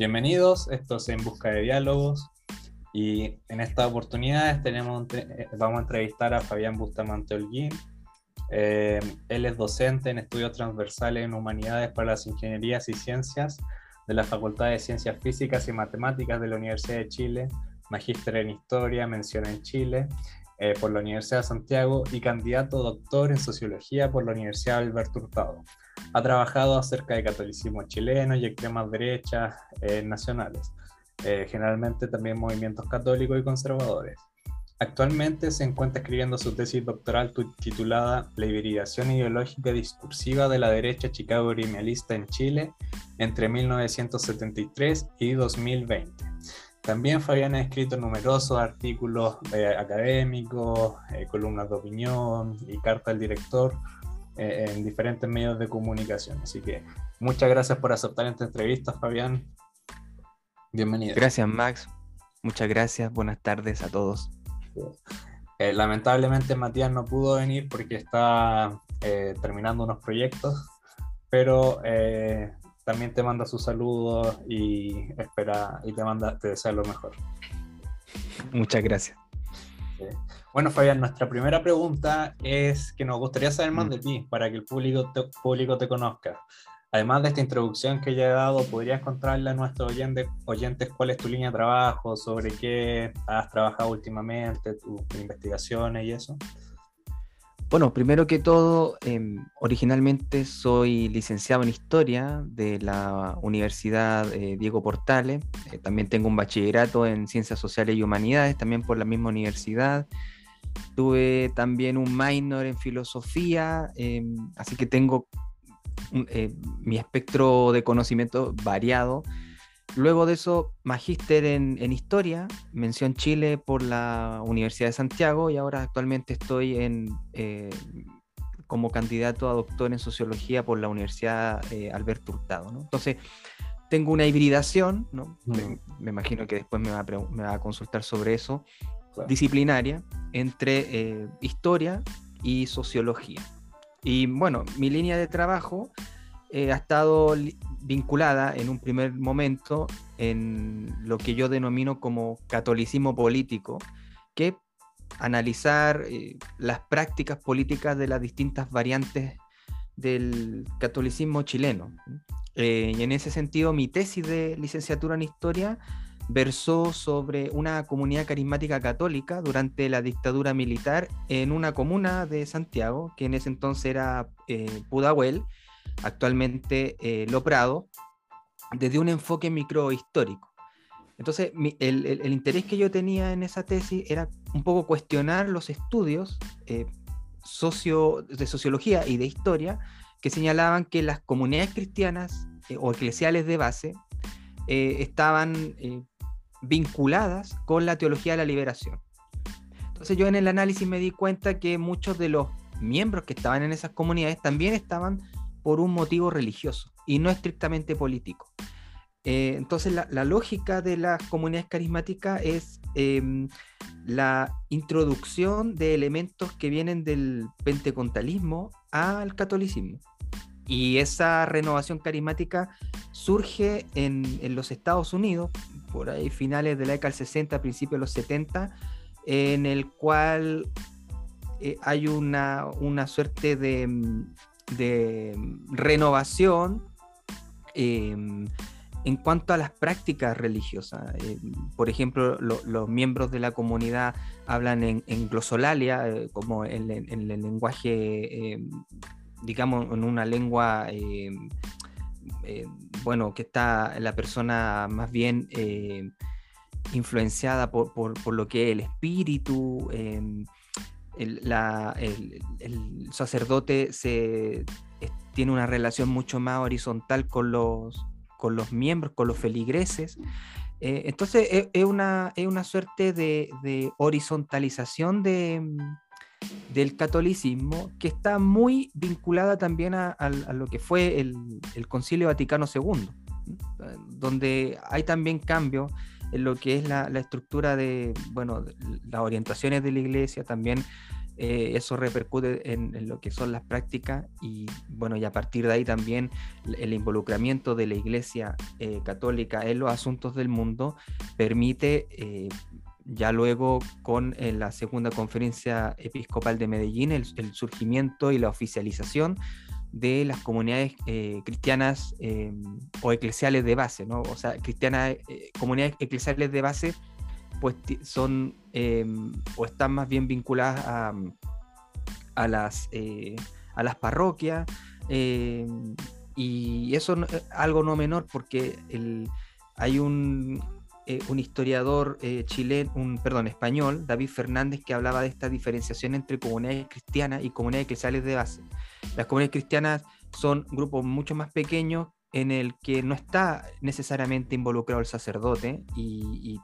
Bienvenidos, esto es En Busca de Diálogos y en esta oportunidad tenemos, eh, vamos a entrevistar a Fabián Bustamante Holguín. Eh, él es docente en estudios transversales en humanidades para las ingenierías y ciencias de la Facultad de Ciencias Físicas y Matemáticas de la Universidad de Chile, magíster en Historia, mención en Chile eh, por la Universidad de Santiago y candidato doctor en Sociología por la Universidad Alberto Hurtado. Ha trabajado acerca de catolicismo chileno y extremas derechas eh, nacionales, eh, generalmente también movimientos católicos y conservadores. Actualmente se encuentra escribiendo su tesis doctoral titulada La hibridación ideológica discursiva de la derecha chicago gremialista en Chile entre 1973 y 2020. También Fabián ha escrito numerosos artículos eh, académicos, columnas de opinión y carta al director eh, en diferentes medios de comunicación. Así que muchas gracias por aceptar esta entrevista, Fabián. Bienvenido. Gracias, Max. Muchas gracias. Buenas tardes a todos. Eh, lamentablemente Matías no pudo venir porque está eh, terminando unos proyectos, pero también te manda sus saludos y espera y te manda, te desea lo mejor. Muchas gracias. Bueno, Fabián, nuestra primera pregunta es que nos gustaría saber más mm. de ti para que el público te, público te conozca. Además de esta introducción que ya he dado, ¿podrías contarle a nuestros oyentes, oyentes cuál es tu línea de trabajo, sobre qué has trabajado últimamente, tus investigaciones y eso? Bueno, primero que todo, em, originalmente soy licenciado en Historia de la Universidad eh, Diego Portales. Eh, también tengo un bachillerato en Ciencias Sociales y Humanidades, también por la misma universidad. Tuve también un minor en Filosofía, em, así que tengo eh, mi espectro de conocimiento variado. Luego de eso, magíster en, Historia, mención Chile por la Universidad de Santiago y ahora actualmente estoy en, eh, como candidato a doctor en Sociología por la Universidad eh, Alberto Hurtado. Entonces, tengo una hibridación, ¿no? me, imagino que después me va, a, consultar sobre eso, disciplinaria, entre eh, Historia y Sociología. Y bueno, mi línea de trabajo ha estado vinculada en un primer momento en lo que yo denomino como catolicismo político, que analizar eh, las prácticas políticas de las distintas variantes del catolicismo chileno. Eh, y en ese sentido, mi tesis de licenciatura en historia versó sobre una comunidad carismática católica durante la dictadura militar en una comuna de Santiago, que en ese entonces era eh, Pudahuel, actualmente eh, Loprado, desde un enfoque microhistórico. Entonces, el, interés que yo tenía en esa tesis era un poco cuestionar los estudios eh, socio, de sociología y de historia que señalaban que las comunidades cristianas eh, o eclesiales de base estaban vinculadas con la teología de la liberación. Entonces yo en el análisis me di cuenta que muchos de los miembros que estaban en esas comunidades también estaban por un motivo religioso y no estrictamente político. Eh, entonces la, lógica de las comunidades carismáticas es em, la introducción de elementos que vienen del pentecostalismo al catolicismo. Y esa renovación carismática surge en, los Estados Unidos, por ahí finales de la década del 60, principios de los 70, en el cual eh, hay una, una suerte de, renovación em, en cuanto a las prácticas religiosas. Eh, por ejemplo, los miembros de la comunidad hablan en, glosolalia, eh, como en, el lenguaje, em, digamos, en una lengua, em, eh, bueno, que está la persona más bien influenciada por, por, lo que es el espíritu el, sacerdote se, tiene una relación mucho más horizontal con los, con los miembros, con los feligreses. Eh, entonces es, una, una, suerte de, horizontalización de, del catolicismo que está muy vinculada también a, lo que fue el, Concilio Vaticano II, donde hay también cambios en lo que es la, estructura de, bueno, las orientaciones de la iglesia, también eh, eso repercute en, lo que son las prácticas y bueno, y a partir de ahí también el involucramiento de la Iglesia eh, Católica en los asuntos del mundo permite eh, ya luego con la segunda conferencia episcopal de Medellín el, surgimiento y la oficialización de las comunidades cristianas o eclesiales de base, ¿no? O sea, cristianas, comunidades eclesiales de base pues son o están más bien vinculadas a, las, eh, a las parroquias. Y eso es algo no menor porque hay un, eh, un historiador eh, chileno, un, perdón, español, David Fernández, que hablaba de esta diferenciación entre comunidades cristianas y comunidades eclesiales de base. Las comunidades cristianas son grupos mucho más pequeños en el que no está necesariamente involucrado el sacerdote y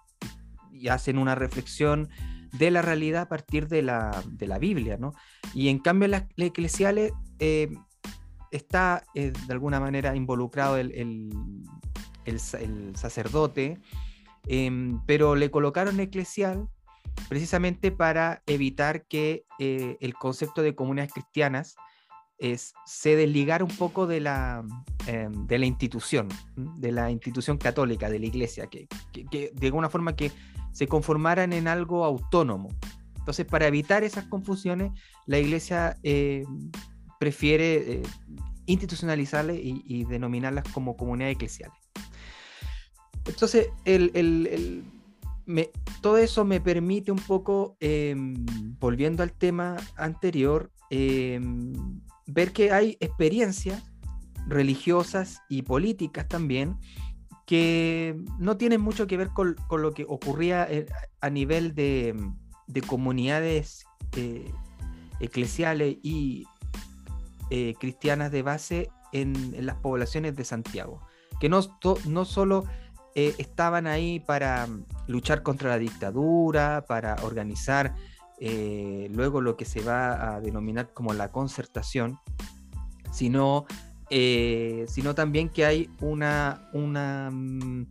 hacen una reflexión de la realidad a partir de la, de la Biblia, ¿no? Y en cambio las, eclesiales eh, está de alguna manera involucrado el, el, sacerdote, em, pero le colocaron eclesial precisamente para evitar que eh, el concepto de comunidades cristianas es, se desligara un poco de la, em, de la institución, de la institución católica, de la iglesia, que, que, que de alguna forma que se conformaran en algo autónomo. Entonces, para evitar esas confusiones, la Iglesia eh, prefiere eh, institucionalizarlas y, denominarlas como comunidades eclesiales. Entonces, todo eso me permite un poco, em, volviendo al tema anterior, em, ver que hay experiencias religiosas y políticas también que no tienen mucho que ver con, lo que ocurría eh, a nivel de, comunidades eh, eclesiales y eh, cristianas de base en, las poblaciones de Santiago, que no, no solo estaban ahí para luchar contra la dictadura, para organizar luego lo que se va a denominar como la concertación, sino eh, sino también que hay una, una mm,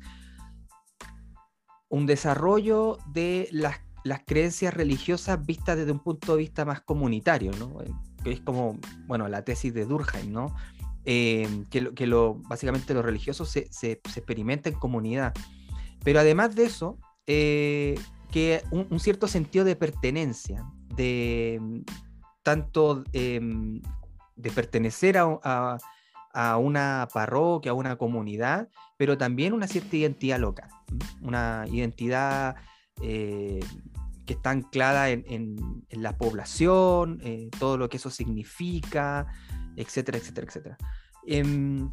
un desarrollo de las, creencias religiosas vistas desde un punto de vista más comunitario, ¿no? Eh, que es como, bueno, la tesis de Durkheim, ¿no? Eh, que, que lo, básicamente lo religioso se, se, experimenta en comunidad. Pero además de eso, que un, cierto sentido de pertenencia, de mm, tanto em, de pertenecer a, a una parroquia, a una comunidad, pero también una cierta identidad local, una identidad eh, que está anclada en, la población, eh, todo lo que eso significa, etcétera, etcétera, etcétera. Em,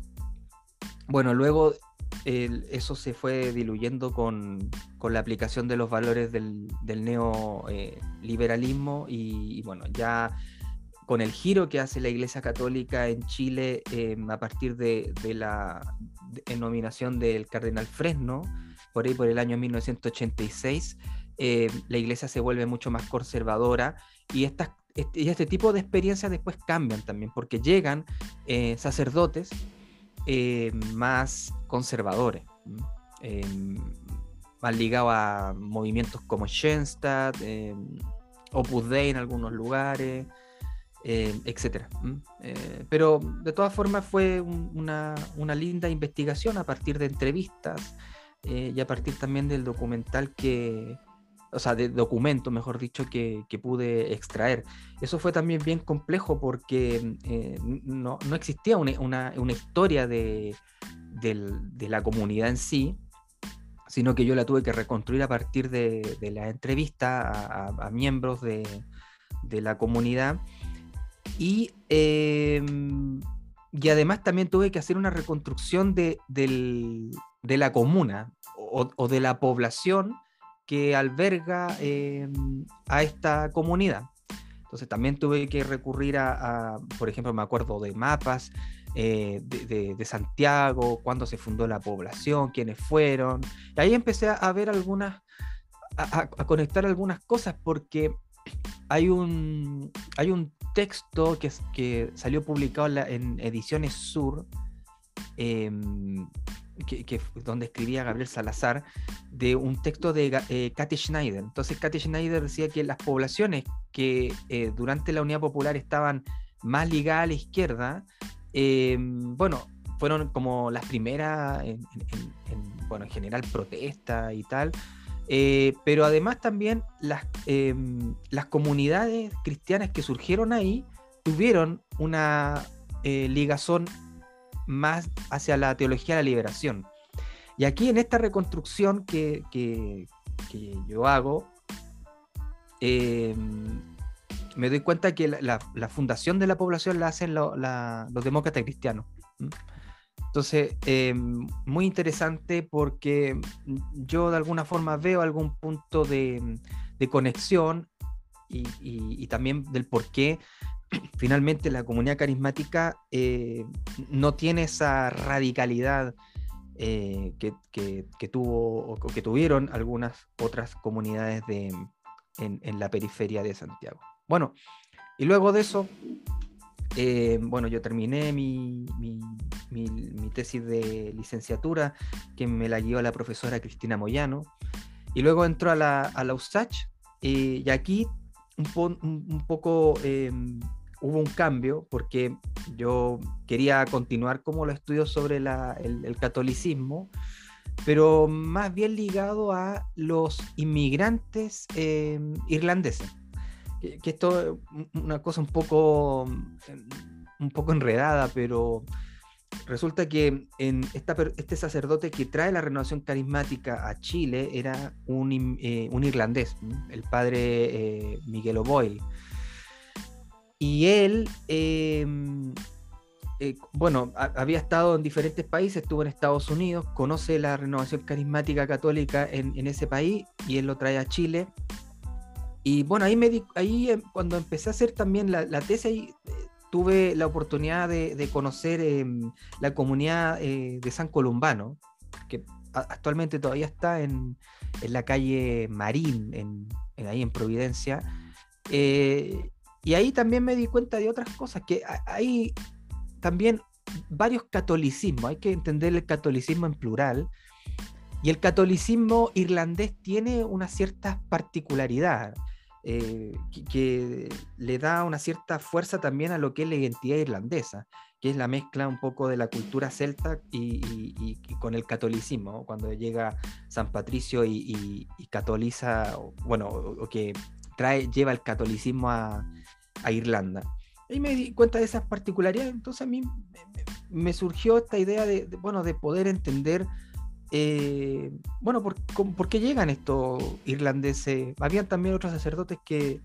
bueno, luego eso se fue diluyendo con, la aplicación de los valores del, neoliberalismo eh, y, bueno, ya con el giro que hace la Iglesia Católica en Chile em, a partir de, la nominación del cardenal Fresno, por ahí por el año 1986, em, la Iglesia se vuelve mucho más conservadora y, estas, este, y este tipo de experiencias después cambian también, porque llegan eh, sacerdotes em, más conservadores, más ligados a movimientos como Schoenstatt, Opus Dei en algunos lugares, eh, etcétera. Eh, pero de todas formas fue una, linda investigación a partir de entrevistas eh, y a partir también del documental que, o sea, de documento, mejor dicho, que, pude extraer. Eso fue también bien complejo porque no, existía una, historia de, la comunidad en sí, sino que yo la tuve que reconstruir a partir de, la entrevista a, miembros de, de la comunidad y, em, y además también tuve que hacer una reconstrucción de, la comuna o, de la población que alberga em, a esta comunidad. Entonces también tuve que recurrir a, por ejemplo, me acuerdo de mapas eh, de, Santiago, cuándo se fundó la población, quiénes fueron. Y ahí empecé a, ver algunas, a, conectar algunas cosas porque hay un, hay un texto que, que salió publicado en, Ediciones Sur, em, donde escribía Gabriel Salazar, de un texto de eh, Katy Schneider. Entonces, Katy Schneider decía que las poblaciones que eh, durante la Unidad Popular estaban más ligadas a la izquierda, eh, bueno, fueron como las primeras en, bueno, en general protesta y tal, pero además también las, las comunidades cristianas que surgieron ahí tuvieron una ligazón más hacia la teología de la liberación. Y aquí en esta reconstrucción que, que, yo hago, eh, me doy cuenta que la, fundación de la población la hacen los demócratas cristianos. Entonces, eh, muy interesante porque yo de alguna forma veo algún punto de, de conexión y, y, y, también del por qué finalmente la comunidad carismática eh, no tiene esa radicalidad eh, que, tuvo o que tuvieron algunas otras comunidades de, en, la periferia de Santiago. Bueno, y luego de eso, eh, bueno, yo terminé mi, tesis de licenciatura, que me la guió la profesora Cristina Moyano, y luego entró a la, a la USACH, y aquí un, un poco em, hubo un cambio porque yo quería continuar como los estudios sobre el, catolicismo, pero más bien ligado a los inmigrantes em, irlandeses. Que, esto es una cosa un poco, un poco enredada, pero resulta que este sacerdote que trae la renovación carismática a Chile era un, eh, irlandés, el padre eh, Miguel O'Boyle. Y él, em, eh, bueno, había estado en diferentes países, estuvo en Estados Unidos, conoce la renovación carismática católica en, ese país y él lo trae a Chile. Y bueno, ahí, me ahí em, cuando empecé a hacer también la, tesis, eh, tuve la oportunidad de, conocer em, la comunidad eh, de San Columbano, que actualmente todavía está en, la calle Marín, en, ahí en Providencia. Y ahí también me di cuenta de otras cosas, que hay también varios catolicismos, hay que entender el catolicismo en plural, y el catolicismo irlandés tiene una cierta particularidad eh, que, le da una cierta fuerza también a lo que es la identidad irlandesa, que es la mezcla un poco de la cultura celta y, con el catolicismo, cuando llega San Patricio y, catoliza, bueno, o que trae, lleva el catolicismo a, a Irlanda. Y me di cuenta de esas particularidades, entonces a mí me, surgió esta idea de, bueno, de poder entender, eh, bueno, por, por, qué llegan estos irlandeses. Habían también otros sacerdotes que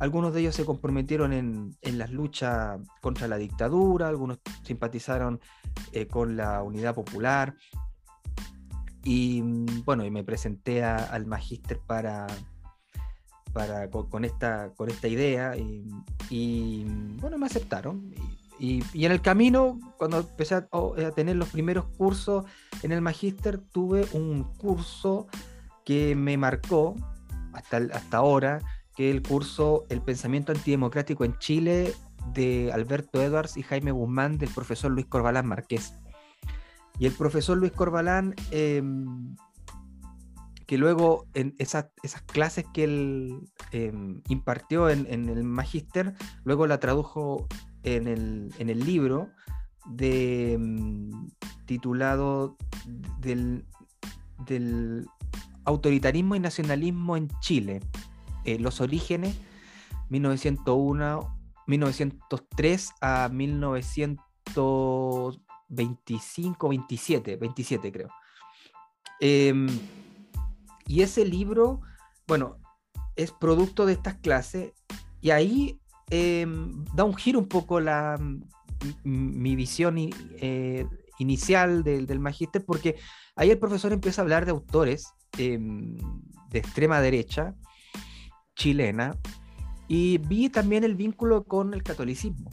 algunos de ellos se comprometieron en, en las luchas contra la dictadura, algunos simpatizaron eh, con la unidad popular. Y bueno, y me presenté al magíster para, con, esta, con esta idea y, bueno, me aceptaron. Y, en el camino, cuando empecé a, tener los primeros cursos en el magíster, tuve un curso que me marcó hasta, hasta ahora, que el curso El pensamiento antidemocrático en Chile de Alberto Edwards y Jaime Guzmán del profesor Luis Corbalán Márquez. Y el profesor Luis Corbalán em, que luego en esas, clases que él em, impartió en, el magíster, luego la tradujo en el, libro de, em, titulado del, autoritarismo y nacionalismo en Chile, eh, los orígenes 1901, 1903 a 1925, 27, 27 creo. Em, y ese libro, bueno, es producto de estas clases y ahí em, da un giro un poco la, mi visión eh, inicial del, del magíster, porque ahí el profesor empieza a hablar de autores em, de extrema derecha chilena y vi también el vínculo con el catolicismo,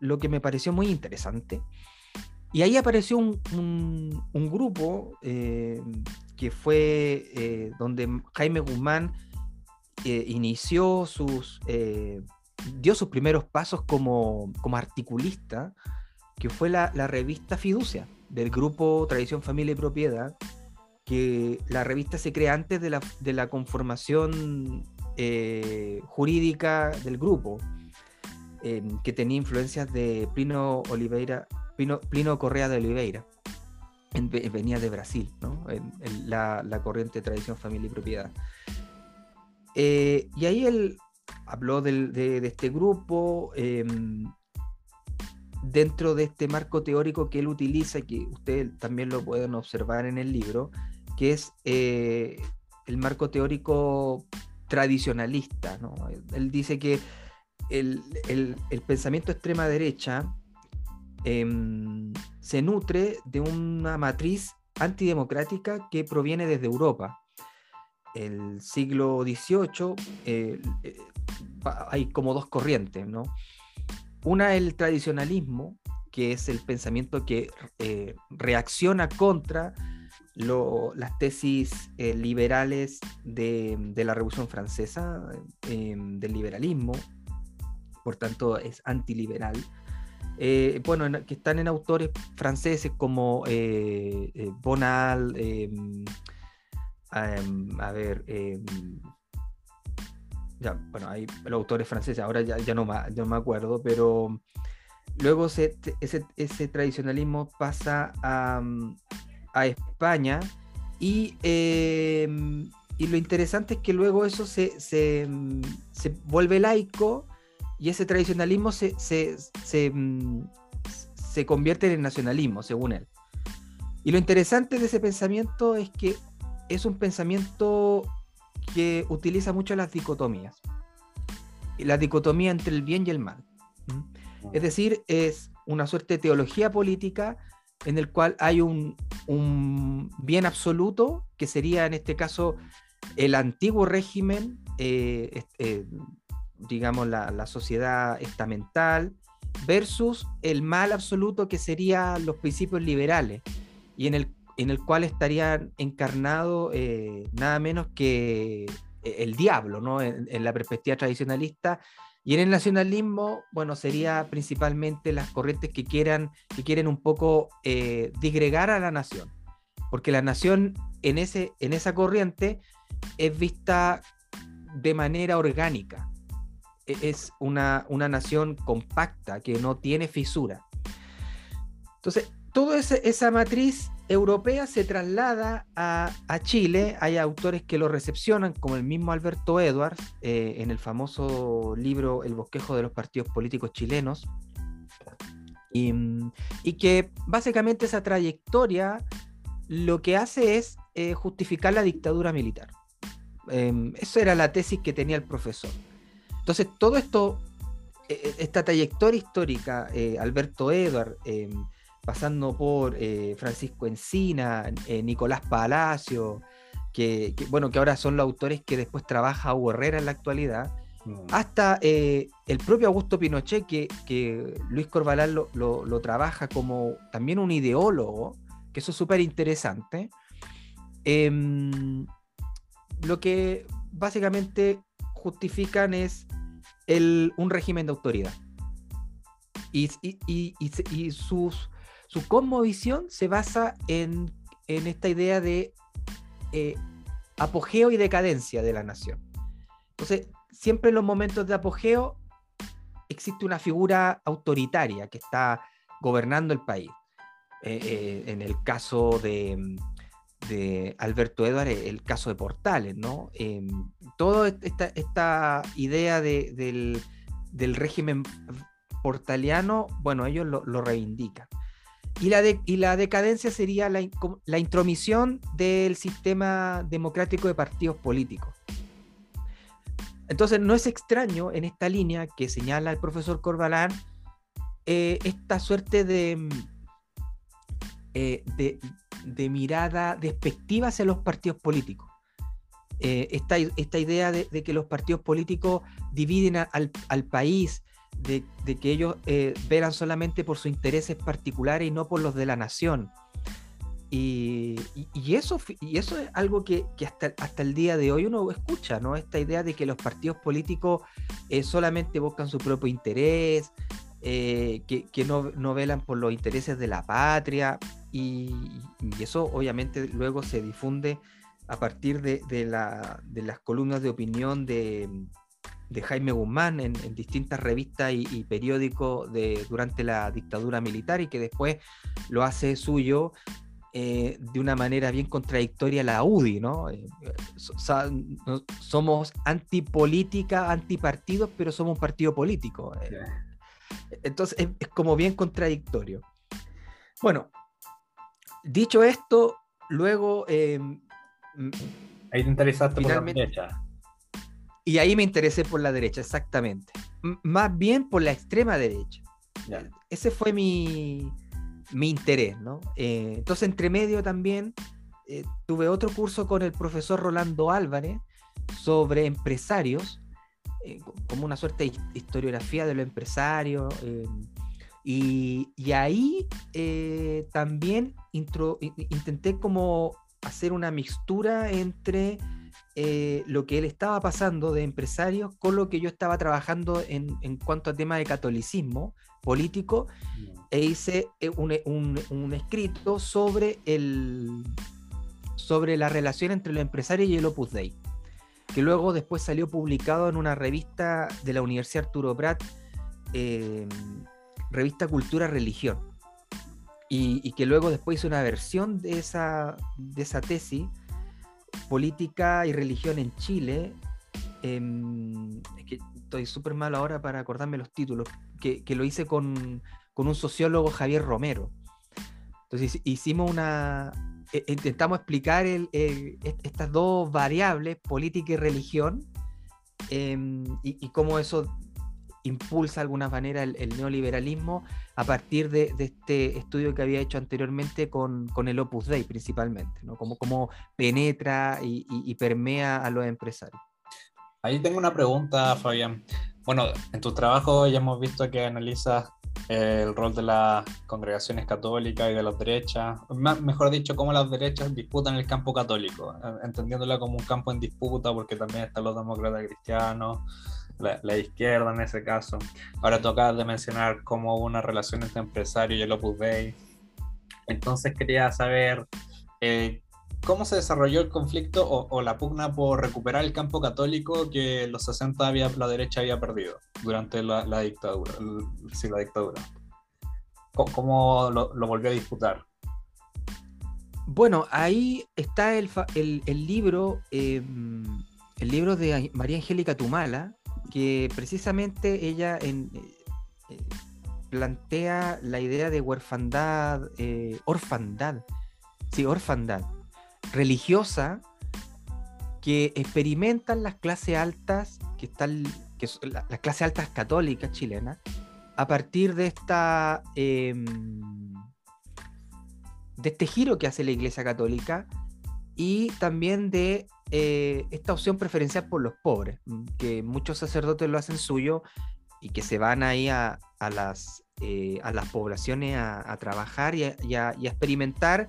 lo que me pareció muy interesante. Y ahí apareció un, grupo eh, que fue eh, donde Jaime Guzmán eh, inició sus, eh, dio sus primeros pasos como, como articulista, que fue la, la revista Fiducia. del grupo Tradición, Familia y Propiedad, que la revista se crea antes de la, de la conformación jurídica del grupo, que tenía influencias de Plino Oliveira, Plino, Correa de Oliveira. Venía de Brasil, ¿no? la, corriente tradición, familia y propiedad. Eh, y ahí él habló de, de, este grupo em, dentro de este marco teórico que él utiliza, que ustedes también lo pueden observar en el libro, que es eh, el marco teórico tradicionalista. Él dice que el, el, el pensamiento extrema derecha em, se nutre de una matriz antidemocrática que proviene desde Europa. El siglo XVIII eh, eh, hay como dos corrientes, ¿no? Una el tradicionalismo, que es el pensamiento que eh, reacciona contra las tesis liberales de, de, la Revolución Francesa, em, del liberalismo, por tanto es antiliberal. Eh, bueno, que están en autores franceses como eh, eh Bonal, em, em, a ver, em, ya, bueno, hay autores franceses, ahora ya, no, me acuerdo, pero luego ese, tradicionalismo pasa a, a España y, lo interesante es que luego eso se, se vuelve laico y ese tradicionalismo se, se, mm, se, convierte en nacionalismo, según él. Y lo interesante de ese pensamiento es que es un pensamiento que utiliza mucho las dicotomías. La dicotomía entre el bien y el mal. Es decir, es una suerte de teología política en el cual hay un, un bien absoluto, que sería en este caso el antiguo régimen eh, eh, digamos, la, sociedad estamental, versus el mal absoluto que serían los principios liberales, y en el, en el cual estarían encarnados eh, nada menos que eh, el diablo, ¿no? En, la perspectiva tradicionalista. Y en el nacionalismo, bueno, sería principalmente las corrientes que quieran, que quieren un poco eh, disgregar a la nación. Porque la nación en, ese, en esa corriente es vista de manera orgánica. E-, es una, nación compacta que no tiene fisura. Entonces, toda esa, matriz europea se traslada a, Chile. Hay autores que lo recepcionan, como el mismo Alberto Edwards, eh, en el famoso libro El bosquejo de los partidos políticos chilenos. Y, que básicamente esa trayectoria lo que hace es eh, justificar la dictadura militar. Eh, eso era la tesis que tenía el profesor. Entonces, todo esto, eh, eh, esta trayectoria histórica, eh, Alberto Edward, pasando por Francisco Encina, Nicolás Palacio, que, bueno, que ahora son los autores que después trabaja Hugo Herrera en la actualidad, mm. hasta el propio Augusto Pinochet, que, Luis Corbalán lo, trabaja como también un ideólogo, que eso es súper interesante. Em, lo que básicamente justifican es un régimen de autoridad. Y, sus, su cosmovisión se basa en, esta idea de eh, apogeo y decadencia de la nación. Entonces, siempre en los momentos de apogeo existe una figura autoritaria que está gobernando el país. Eh, eh, en el caso de, de Alberto Eduard, el caso de Portales, ¿no? Eh, toda esta, idea del, régimen portaliano, bueno, ellos lo, reivindican. Y la, decadencia sería la, la, intromisión del sistema democrático de partidos políticos. Entonces, no es extraño en esta línea que señala el profesor Corbalán eh, esta suerte de, eh, de, de mirada despectiva hacia los partidos políticos. Eh, esta, esta, idea de, que los partidos políticos dividen al, país, de, que ellos eh, velan solamente por sus intereses particulares y no por los de la nación. Y, eso, y eso es algo que, hasta, hasta, el día de hoy uno escucha, ¿no? Esta idea de que los partidos políticos eh, solamente buscan su propio interés, que, no, no, velan por los intereses de la patria. Y, eso obviamente luego se difunde a partir de, las columnas de opinión de, Jaime Guzmán en, distintas revistas y, periódicos de, durante la dictadura militar y que después lo hace suyo eh, de una manera bien contradictoria la UDI, ¿no? Eh, somos antipolítica, antipartidos, pero somos un partido político. Eh. Entonces es, como bien contradictorio. Bueno, dicho esto, luego... ahí te interesaste por la derecha. Y ahí me interesé por la derecha, exactamente. más bien por la extrema derecha. Ese fue mi, mi interés, ¿no? Eh, entonces, entre medio también eh, tuve otro curso con el profesor Rolando Álvarez sobre empresarios, eh, como una suerte de historiografía de los empresarios. Y, y, ahí también intenté como hacer una mixtura entre lo que él estaba pasando de empresarios con lo que yo estaba trabajando en, en cuanto a tema de catolicismo político e hice eh, un, escrito sobre, el, sobre la relación entre los empresarios y el Opus Dei, que luego después salió publicado en una revista de la Universidad Arturo Prat, revista Cultura Religión, y, que luego después hizo una versión de esa, de esa tesis, Política y Religión en Chile, em, es que estoy súper mal ahora para acordarme los títulos, que, que lo hice con, con un sociólogo Javier Romero. Entonces hicimos una, e, intentamos explicar estas dos variables, política y religión, em, y, cómo eso impulsa de alguna manera el, neoliberalismo a partir de, este estudio que había hecho anteriormente con, el Opus Dei principalmente, ¿no? Cómo, cómo penetra y, y, permea a los empresarios. Ahí tengo una pregunta, Fabián. Bueno, en tu trabajo ya hemos visto que analizas el rol de las congregaciones católicas y de las derechas, mejor dicho, cómo las derechas disputan el campo católico, entendiéndola como un campo en disputa, porque también están los demócratas cristianos, la, izquierda en ese caso. Ahora toca de mencionar cómo hubo una relación entre empresarios y el Opus Dei. Entonces quería saber eh, ¿Cómo se desarrolló el conflicto o, la pugna por recuperar el campo católico que los 60 había, la derecha había perdido durante la, dictadura? sí, la dictadura. ¿Cómo, lo, volvió a disputar? Bueno, ahí está el, libro, em, el libro de María Angélica Tumala, que precisamente ella en, eh, plantea la idea de huerfandad, eh, orfandad, sí, orfandad, religiosa que experimentan las clases altas, que están, las clases altas católicas chilenas, a partir de esta em, de este giro que hace la Iglesia Católica y también de eh, esta opción preferencial por los pobres, mm, que muchos sacerdotes lo hacen suyo y que se van ahí a, las, eh, a las poblaciones a, trabajar y a, experimentar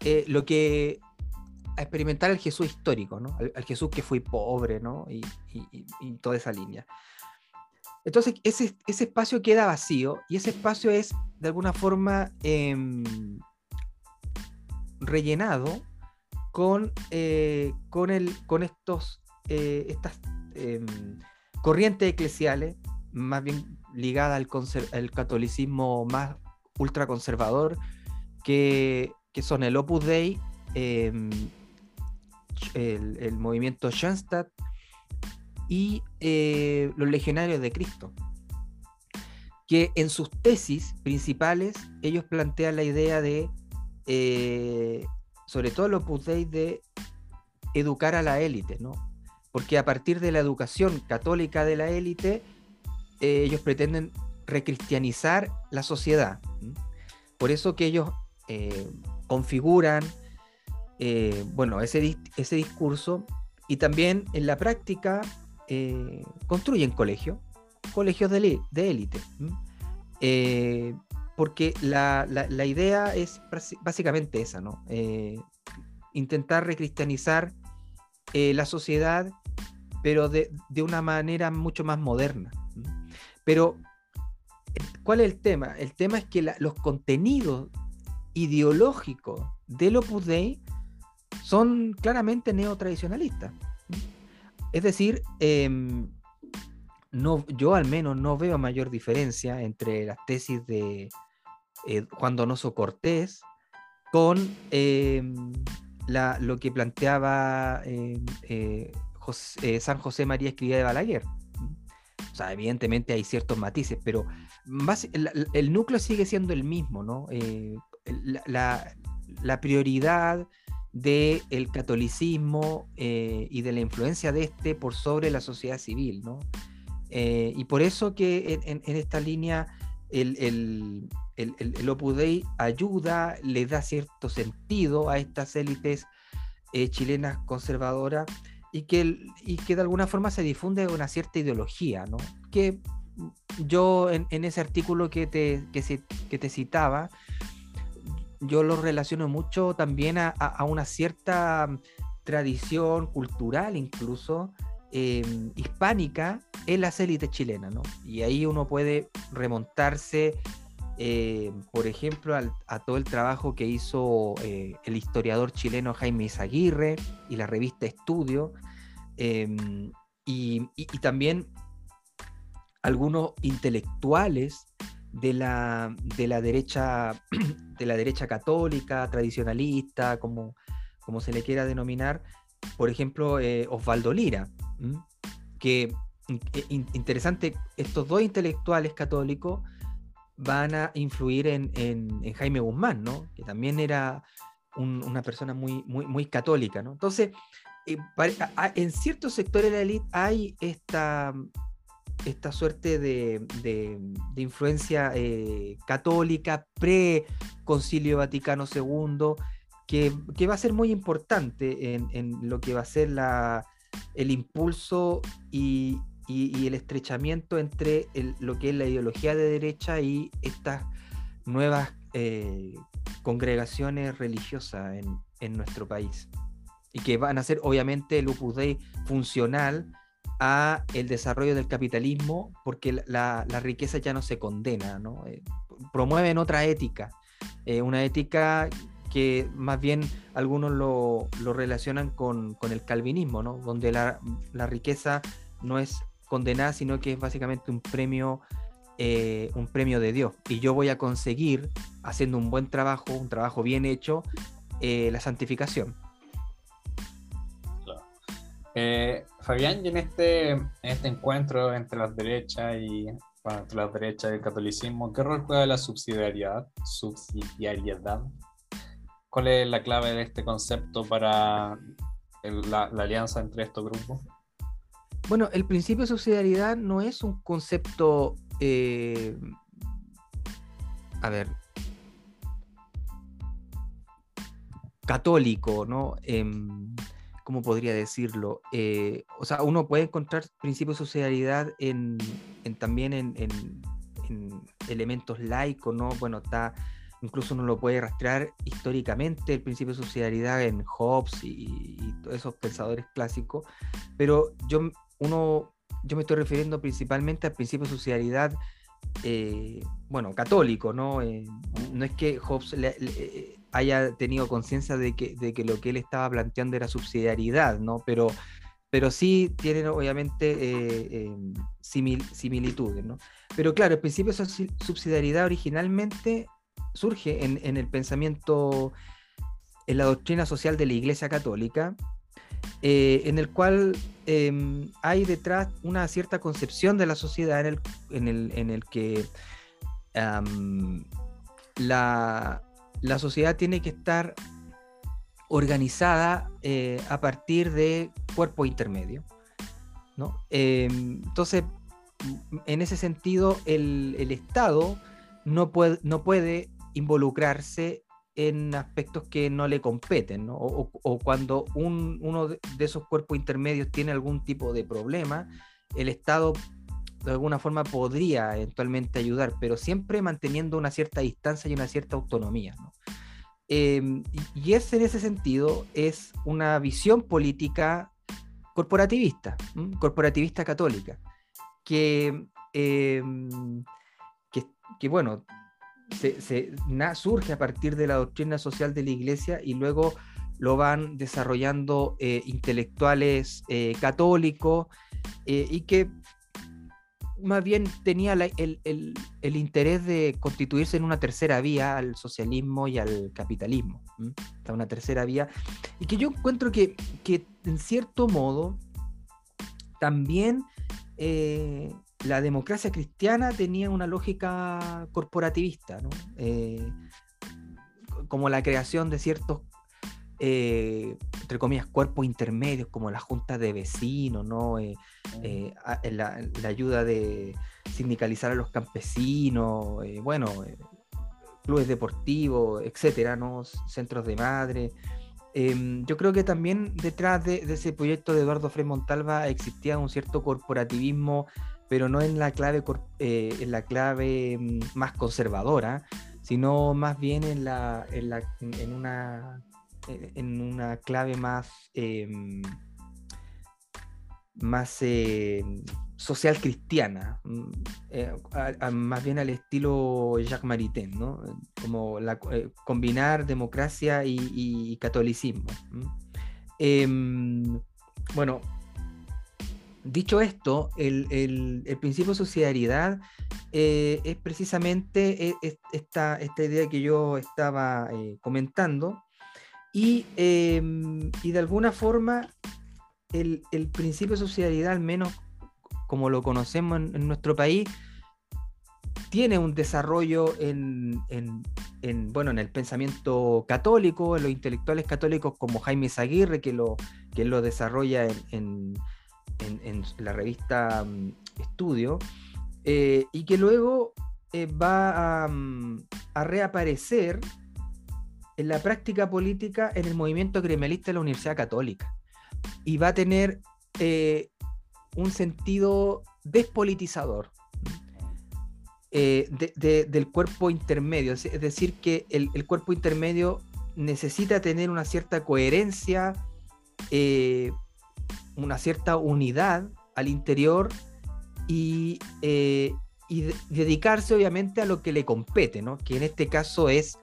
eh, lo que a experimentar el Jesús histórico, ¿no? Al, Jesús que fue pobre, ¿no? Y, toda esa línea. Entonces, ese, ese, espacio queda vacío y ese espacio es, de alguna forma, em, rellenado con, eh, con, el, con estos, eh, estas em, corrientes eclesiales, más bien ligadas al, al catolicismo más ultraconservador, que, que son el Opus Dei, em, el, movimiento Schoenstatt y eh, los legionarios de Cristo, que en sus tesis principales ellos plantean la idea de, sobre todo los Dei, de educar a la élite, ¿no? Porque a partir de la educación católica de la élite, eh, ellos pretenden recristianizar la sociedad. Por eso que ellos configuran eh, bueno, ese, ese discurso y también en la práctica eh, construyen colegios, colegios de, élite. Eh, porque la, idea es básicamente esa, ¿no? intentar recristianizar la sociedad, pero de, una manera mucho más moderna. Pero, ¿cuál es el tema? El tema es que los contenidos ideológicos del Opus Dei son claramente neotradicionalistas. Es decir, em, no, yo al menos no veo mayor diferencia entre las tesis de eh, Juan Donoso Cortés con em, lo que planteaba em, eh, eh, San José María Escribía de Balaguer. O sea, evidentemente hay ciertos matices, pero el, núcleo sigue siendo el mismo, ¿no? La, prioridad del catolicismo y de la influencia de este por sobre la sociedad civil, ¿no? Eh, y por eso que en, esta línea el, el, el, Opus Dei ayuda, le da cierto sentido a estas élites eh, chilenas conservadoras y que, y que de alguna forma se difunde una cierta ideología, ¿no? Que yo en, ese artículo que te, que, te citaba, yo lo relaciono mucho también a, a una cierta tradición cultural incluso Em, hispánica en las élites chilenas, ¿no? Y ahí uno puede remontarse, eh, por ejemplo, a todo el trabajo que hizo eh, el historiador chileno Jaime Izaguirre y la revista Estudio, em, y, también algunos intelectuales de la, de la, derecha, de la derecha católica, tradicionalista, como, como se le quiera denominar, por ejemplo, eh, Osvaldo Lira, que eh, interesante, estos dos intelectuales católicos van a influir en, Jaime Guzmán, ¿no? Que también era una persona muy, muy, católica, ¿no? Entonces, eh, en ciertos sectores de la élite hay esta, esta suerte de, influencia eh, católica pre-concilio Vaticano II, que, va a ser muy importante en, en, lo que va a ser la, el impulso y, el estrechamiento entre lo que es la ideología de derecha y estas nuevas eh, congregaciones religiosas en, nuestro país. Y que van a ser obviamente el Opus Dei funcional a el desarrollo del capitalismo porque la, riqueza ya no se condena, ¿no? Eh, promueven otra ética, eh, una ética que más bien algunos lo, relacionan con, el calvinismo, ¿no? donde la, riqueza no es condenada, sino que es básicamente un premio, eh, un premio de Dios. Y yo voy a conseguir, haciendo un buen trabajo, un trabajo bien hecho, eh, la santificación. Eh, Fabián, en este, este encuentro entre las derechas y las derechas y el catolicismo, ¿qué rol juega la subsidiariedad? Subsidiariedad ¿Cuál es la clave de este concepto para la, alianza entre estos grupos? Bueno, el principio de subsidiariedad no es un concepto, eh, a ver, católico, ¿no? Em, ¿Cómo podría decirlo? Eh, o sea, uno puede encontrar principios de subsidiariedad en, también en, en, elementos laicos, ¿no? Bueno, está incluso uno lo puede rastrear históricamente, el principio de subsidiariedad en Hobbes y, todos esos pensadores clásicos, pero yo, uno, yo me estoy refiriendo principalmente al principio de subsidiariedad, eh, bueno, católico, ¿no? Eh, no es que Hobbes eh, haya tenido conciencia de que, de que lo que él estaba planteando era subsidiariedad, ¿no? Pero, pero sí tienen obviamente similitudes, ¿no? Pero claro, el principio de subsidiariedad originalmente surge en, el pensamiento, en la doctrina social de la Iglesia Católica, eh, en el cual em, hay detrás una cierta concepción de la sociedad en el, en el, que la, sociedad tiene que estar organizada eh, a partir de cuerpos intermedios. ¿no? Em, entonces, en ese sentido, el, Estado no puede, no puede involucrarse en aspectos que no le competen, O, cuando uno de esos cuerpos intermedios tiene algún tipo de problema, el Estado de alguna forma podría eventualmente ayudar, pero siempre manteniendo una cierta distancia y una cierta autonomía. Em, y ese, en ese sentido es una visión política corporativista, corporativista católica, que, em, que, bueno, se, surge a partir de la doctrina social de la iglesia y luego lo van desarrollando eh, intelectuales eh, católicos y que más bien tenía el, interés de constituirse en una tercera vía al socialismo y al capitalismo. Una tercera vía. Y que yo encuentro que, que en cierto modo también eh, la democracia cristiana tenía una lógica corporativista, eh, como la creación de ciertos, eh, entre comillas, cuerpos intermedios, como la junta de vecinos, ¿no? la, ayuda de sindicalizar a los campesinos, bueno, clubes deportivos, etcétera, ¿no? centros de madre. Em, yo creo que también detrás de, ese proyecto de Eduardo Frei Montalva existía un cierto corporativismo, pero no en la clave, eh, en la clave mm, más conservadora, sino más bien en, la, en, una, eh, en una clave más, em, más social cristiana, mm, eh, más bien al estilo Jacques Maritain, ¿no? como eh, combinar democracia y, catolicismo. Em, bueno, dicho esto, el, principio de sociedad eh, es precisamente esta, esta, idea que yo estaba comentando y, em, y, de alguna forma el, el principio de sociedad, al menos como lo conocemos en, nuestro país, tiene un desarrollo en, bueno, en el pensamiento católico, en los intelectuales católicos como Jaime Zaguirre, que lo, que lo desarrolla en, la revista mm, Estudio, eh, y que luego eh, va mm, a, reaparecer en la práctica política en el movimiento gremialista de la Universidad Católica. Y va a tener eh, un sentido despolitizador del cuerpo intermedio. Es decir, que el, cuerpo intermedio necesita tener una cierta coherencia, eh, una cierta unidad al interior y, eh, dedicarse obviamente a lo que le compete, que en este caso es,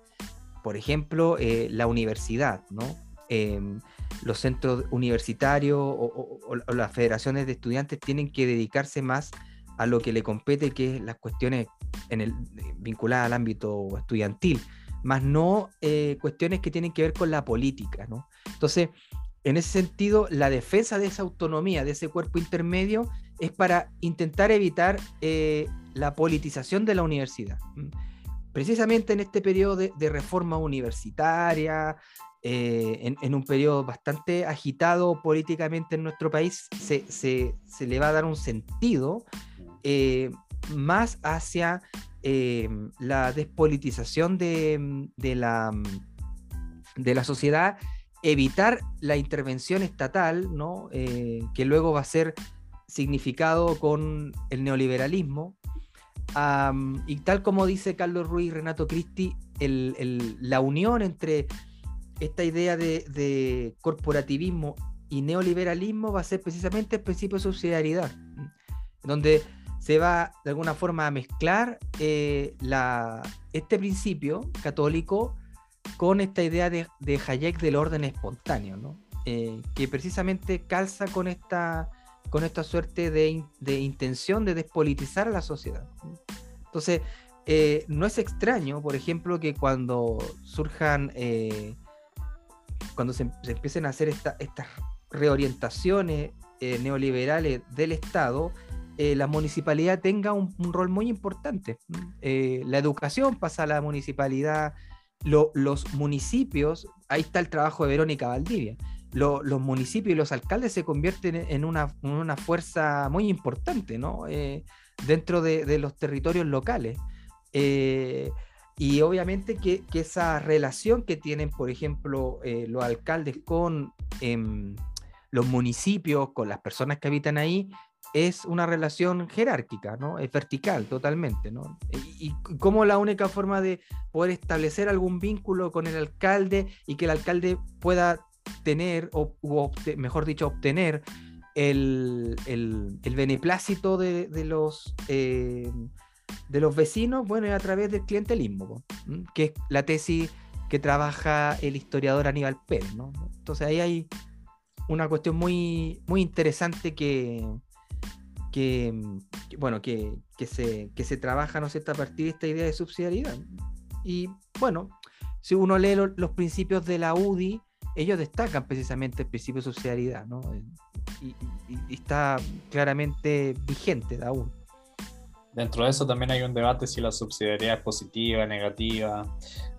por ejemplo, la universidad. ¿no? Em, los centros universitarios o, las federaciones de estudiantes tienen que dedicarse más a lo que le compete, que las cuestiones vinculadas al ámbito estudiantil, más no eh, cuestiones que tienen que ver con la política. ¿no? Entonces, en ese sentido, la defensa de esa autonomía, de ese cuerpo intermedio, es para intentar evitar eh, la politización de la universidad. Precisamente en este periodo de reforma universitaria, eh, en, un periodo bastante agitado políticamente en nuestro país, se, le va a dar un sentido eh, más hacia la despolitización de la sociedad, evitar la intervención estatal, ¿no? que luego va a ser significado con el neoliberalismo. y tal como dice Carlos Ruiz Renato Cristi, la unión entre esta idea de, corporativismo y neoliberalismo va a ser precisamente el principio de subsidiariedad, donde se va de alguna forma a mezclar eh, este principio católico con esta idea de, de Hayek del orden espontáneo. Eh, que precisamente calza con esta, con esta suerte de, de, intención de despolitizar a la sociedad. Entonces, eh, no es extraño, por ejemplo, que cuando surjan cuando se, empiecen a hacer estas reorientaciones eh, neoliberales del Estado, eh, la municipalidad tenga un, rol muy importante. Eh, la educación pasa a la municipalidad, los municipios, ahí está el trabajo de Verónica Valdivia, los municipios y los alcaldes se convierten en una, una fuerza muy importante ¿no? dentro de, los territorios locales. Y obviamente que, esa relación que tienen, por ejemplo, eh, los alcaldes con em, los municipios, con las personas que habitan ahí, es una relación jerárquica, ¿no? Es vertical totalmente, ¿no? Y, como la única forma de poder establecer algún vínculo con el alcalde y que el alcalde pueda tener, o, mejor dicho, obtener el, beneplácito de, los... Eh, de los vecinos, bueno, es a través del clientelismo, que es la tesis que trabaja el historiador Aníbal Pérez, ¿no? Entonces ahí hay una cuestión muy, muy interesante que, que, bueno, que, se, que se trabaja, ¿no sé, a partir de esta idea de subsidiariedad. Y bueno, si uno lee los principios de la UDI, ellos destacan precisamente el principio de subsidiariedad, ¿no? Y, está claramente vigente aún. Dentro de eso también hay un debate si la subsidiariedad es positiva, negativa.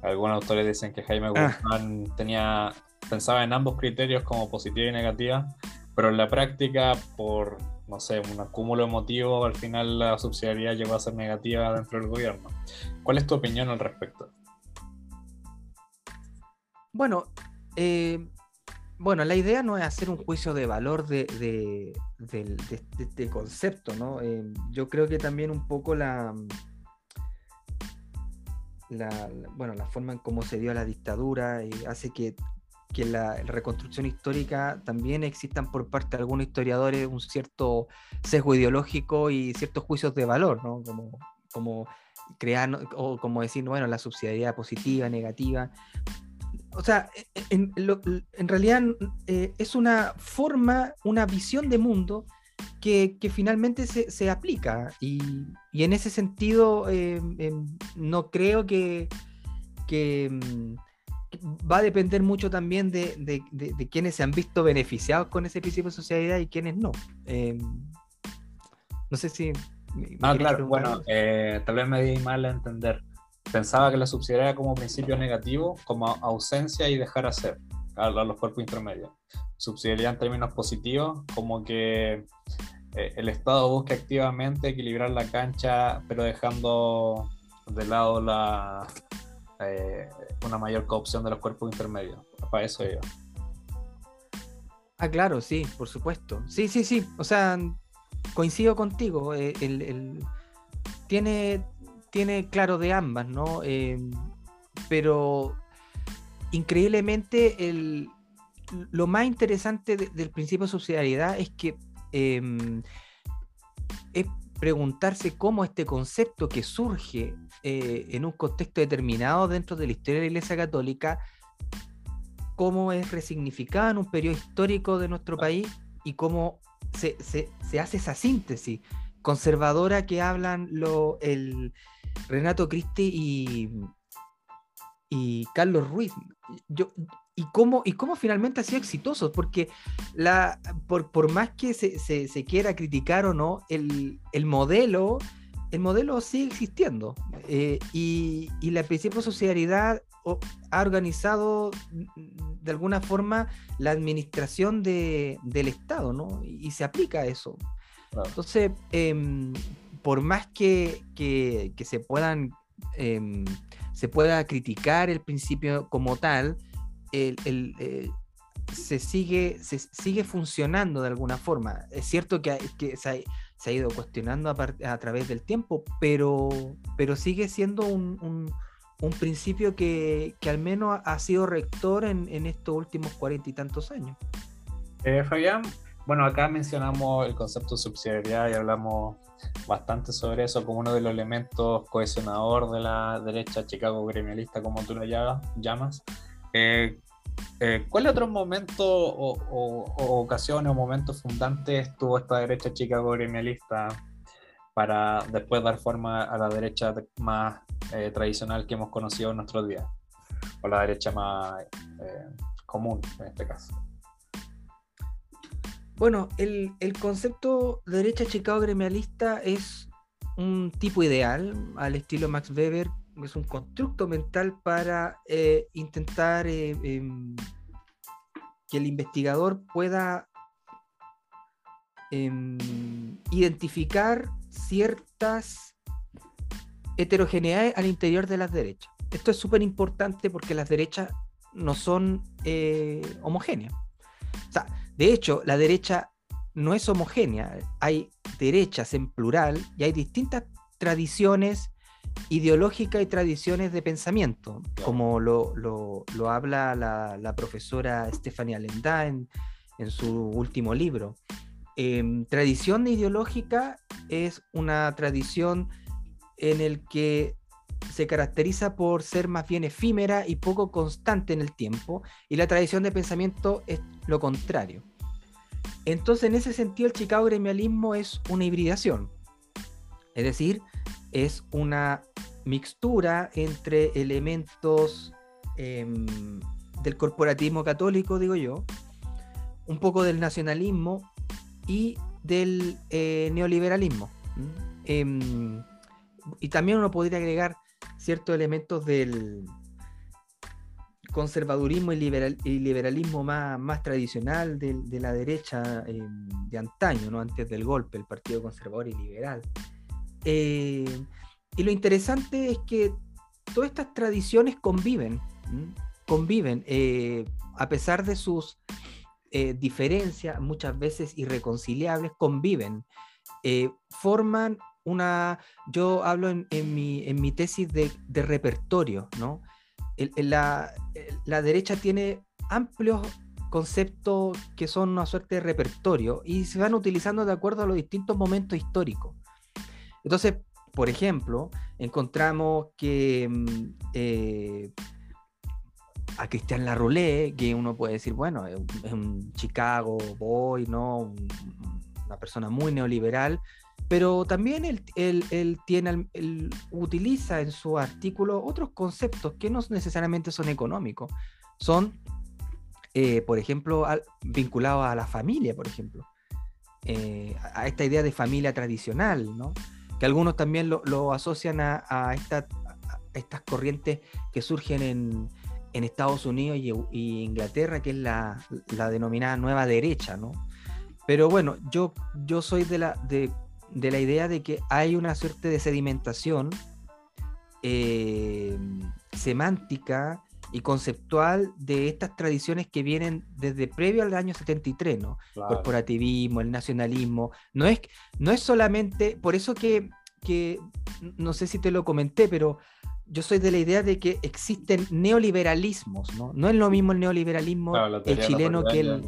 Algunos autores dicen que Jaime ah. Guzmán tenía, pensaba en ambos criterios como positiva y negativa, pero en la práctica, por, no sé, un acúmulo emotivo, al final la subsidiariedad llegó a ser negativa dentro del gobierno. ¿Cuál es tu opinión al respecto? Bueno, eh, bueno, la idea no es hacer un juicio de valor de, este concepto, ¿no? Eh, yo creo que también un poco la, la, bueno, la forma en cómo se dio la dictadura y hace que, la, reconstrucción histórica también existan por parte de algunos historiadores un cierto sesgo ideológico y ciertos juicios de valor, ¿no? Como, como crear, o como decir, bueno, la subsidiariedad positiva, negativa o sea, e, e, en, realidad eh, es una forma, una visión de mundo que, finalmente se, aplica. Y, en ese sentido, em, em, no creo que, mm, va a depender mucho también de, quienes se han visto beneficiados con ese principio de sociedad y quienes no. Em, no sé si... Ah, claro, bueno, eh, tal vez me di mal a entender pensaba que la subsidiariedad como principio negativo, como ausencia y dejar hacer a, los cuerpos intermedios. Subsidiariedad en términos positivos, como que eh, el Estado busca activamente equilibrar la cancha, pero dejando de lado la, eh, una mayor coopción de los cuerpos intermedios. Para eso yo. Ah, claro, sí, por supuesto. Sí, sí, sí. O sea, coincido contigo. Eh, el, tiene, tiene claro de ambas, ¿no? Em, pero increíblemente el, lo más interesante del principio de subsidiariedad es que em, es preguntarse cómo este concepto que surge eh, en un contexto determinado dentro de la historia de la Iglesia Católica, cómo es resignificado en un periodo histórico de nuestro país y cómo se, se hace esa síntesis conservadora que hablan lo, el, Renato Cristi y, y Carlos Ruiz. Yo, y, cómo, y cómo finalmente ha sido exitoso, porque la, por, por más que se, se, quiera criticar o no, el, el, modelo, el modelo sigue existiendo. Eh, y, y, la principio de sociedad ha organizado de alguna forma la administración de, del Estado, ¿no? Y, se aplica a eso. Entonces, eh, por más que, se puedan em, se pueda criticar el principio como tal, el, se, sigue, se sigue funcionando de alguna forma. Es cierto que, que se, ha, ido cuestionando a, través del tiempo, pero, pero sigue siendo un, principio que, al menos ha sido rector en, estos últimos cuarenta y tantos años. Eh, Fabián, bueno, acá mencionamos el concepto de subsidiariedad y hablamos bastante sobre eso como uno de los elementos cohesionador de la derecha chicago gremialista, como tú lo llamas. Eh, eh, ¿Cuál otro momento o, o, ocasiones o momentos fundantes tuvo esta derecha chicago gremialista para después dar forma a la derecha más eh, tradicional que hemos conocido en nuestros días? O la derecha más común en este caso. Bueno, el, concepto de derecha Chicago gremialista es un tipo ideal al estilo Max Weber, es un constructo mental para eh, intentar eh, em, que el investigador pueda em, identificar ciertas heterogeneidades al interior de las derechas. Esto es súper importante porque las derechas no son eh, homogéneas. O sea, de hecho, la derecha no es homogénea. Hay derechas en plural y hay distintas tradiciones ideológicas y tradiciones de pensamiento, como lo, habla la, profesora Stefania Lendá en, su último libro. Em, tradición ideológica es una tradición en el que se caracteriza por ser más bien efímera y poco constante en el tiempo, y la tradición de pensamiento es lo contrario. Entonces, en ese sentido, el Chicago gremialismo es una hibridación, es decir, es una mixtura entre elementos em, del corporativismo católico, digo yo, un poco del nacionalismo y del eh, neoliberalismo. Em, y también uno podría agregar ciertos elementos del conservadurismo y, liberalismo más, más tradicional de, la derecha em, de antaño, ¿no? antes del golpe, el Partido Conservador y Liberal. Eh, y lo interesante es que todas estas tradiciones conviven, conviven, eh, a pesar de sus eh, diferencias, muchas veces irreconciliables, conviven, forman una, yo hablo en, mi, en mi, tesis de, repertorio, ¿no? la, la, derecha tiene amplios conceptos que son una suerte de repertorio y se van utilizando de acuerdo a los distintos momentos históricos. Entonces, por ejemplo, encontramos que mm, eh, a Cristian Larroulé, que uno puede decir, bueno, es un, Chicago boy, ¿no? una persona muy neoliberal, pero también él, tiene, utiliza en su artículo otros conceptos que no necesariamente son económicos, son, eh, por ejemplo, vinculados a la familia, por ejemplo, eh, a esta idea de familia tradicional, ¿no? Que algunos también lo, asocian a, estas corrientes que surgen en, Estados Unidos y, Inglaterra, que es la, denominada nueva derecha, ¿no? Pero bueno, yo, yo soy de la, de, la idea de que hay una suerte de sedimentación eh, semántica y conceptual de estas tradiciones que vienen desde previo al año 73, ¿no? Corporativismo, el nacionalismo. No es, no es solamente, por eso que, que, no sé si te lo comenté, pero yo soy de la idea de que existen neoliberalismos, ¿no? No es lo mismo el neoliberalismo chileno que el...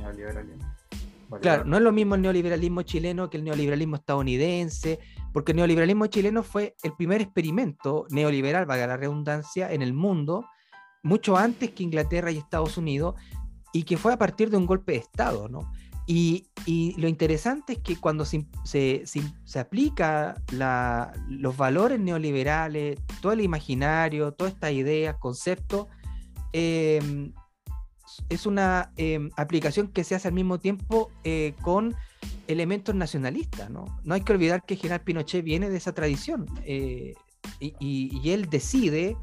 Claro, no es lo mismo el neoliberalismo chileno que el neoliberalismo estadounidense, porque el neoliberalismo chileno fue el primer experimento neoliberal, valga la redundancia, en el mundo mucho antes que Inglaterra y Estados Unidos, y que fue a partir de un golpe de Estado, ¿no? Y, lo interesante es que cuando se, se, aplica los valores neoliberales, todo el imaginario, todas estas ideas, conceptos, em, es una em, aplicación que se hace al mismo tiempo eh, con elementos nacionalistas. ¿no? no hay que olvidar que General Pinochet viene de esa tradición eh, y, él decide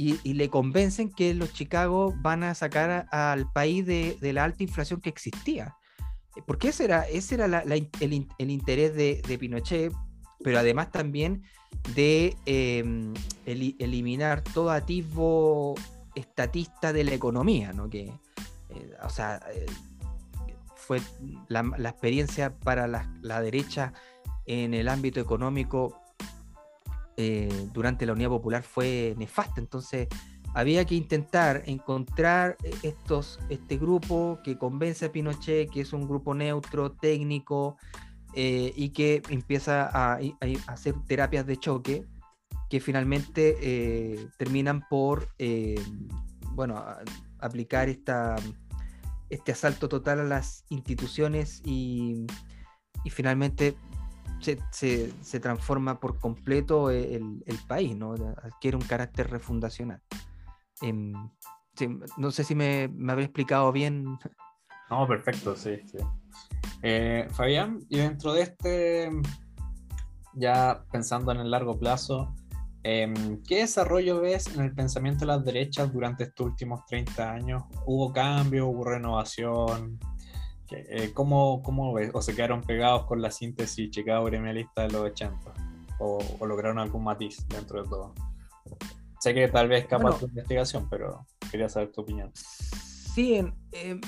y, le convencen que los Chicago van a sacar al país de, la alta inflación que existía. Porque ese era, ese era el, interés de, Pinochet, pero además también de em, eliminar todo atisbo estatista de la economía, ¿no? Que, eh, o sea, eh, fue la, experiencia para la, derecha en el ámbito económico eh, durante la Unidad Popular fue nefasta. Entonces había que intentar encontrar eh, estos, este grupo que convence a Pinochet que es un grupo neutro, técnico, eh, y que empieza a, hacer terapias de choque que finalmente terminan por bueno, aplicar esta, este asalto total a las instituciones y, y finalmente se, transforma por completo el, país, ¿no? Adquiere un carácter refundacional. Em, no sé si me, me habría explicado bien. No, perfecto, sí, sí. Eh, Fabián, y dentro de este, ya pensando en el largo plazo, em, ¿qué desarrollo ves en el pensamiento de las derechas durante estos últimos 30 años? ¿Hubo cambio, hubo renovación? Eh, ¿cómo, ¿Cómo ves? ¿O se quedaron pegados con la síntesis Chicago gremialista de los 80? ¿O, lograron algún matiz dentro de todo? Sé que tal vez capaz de tu investigación, pero quería saber tu opinión. Sí, eh,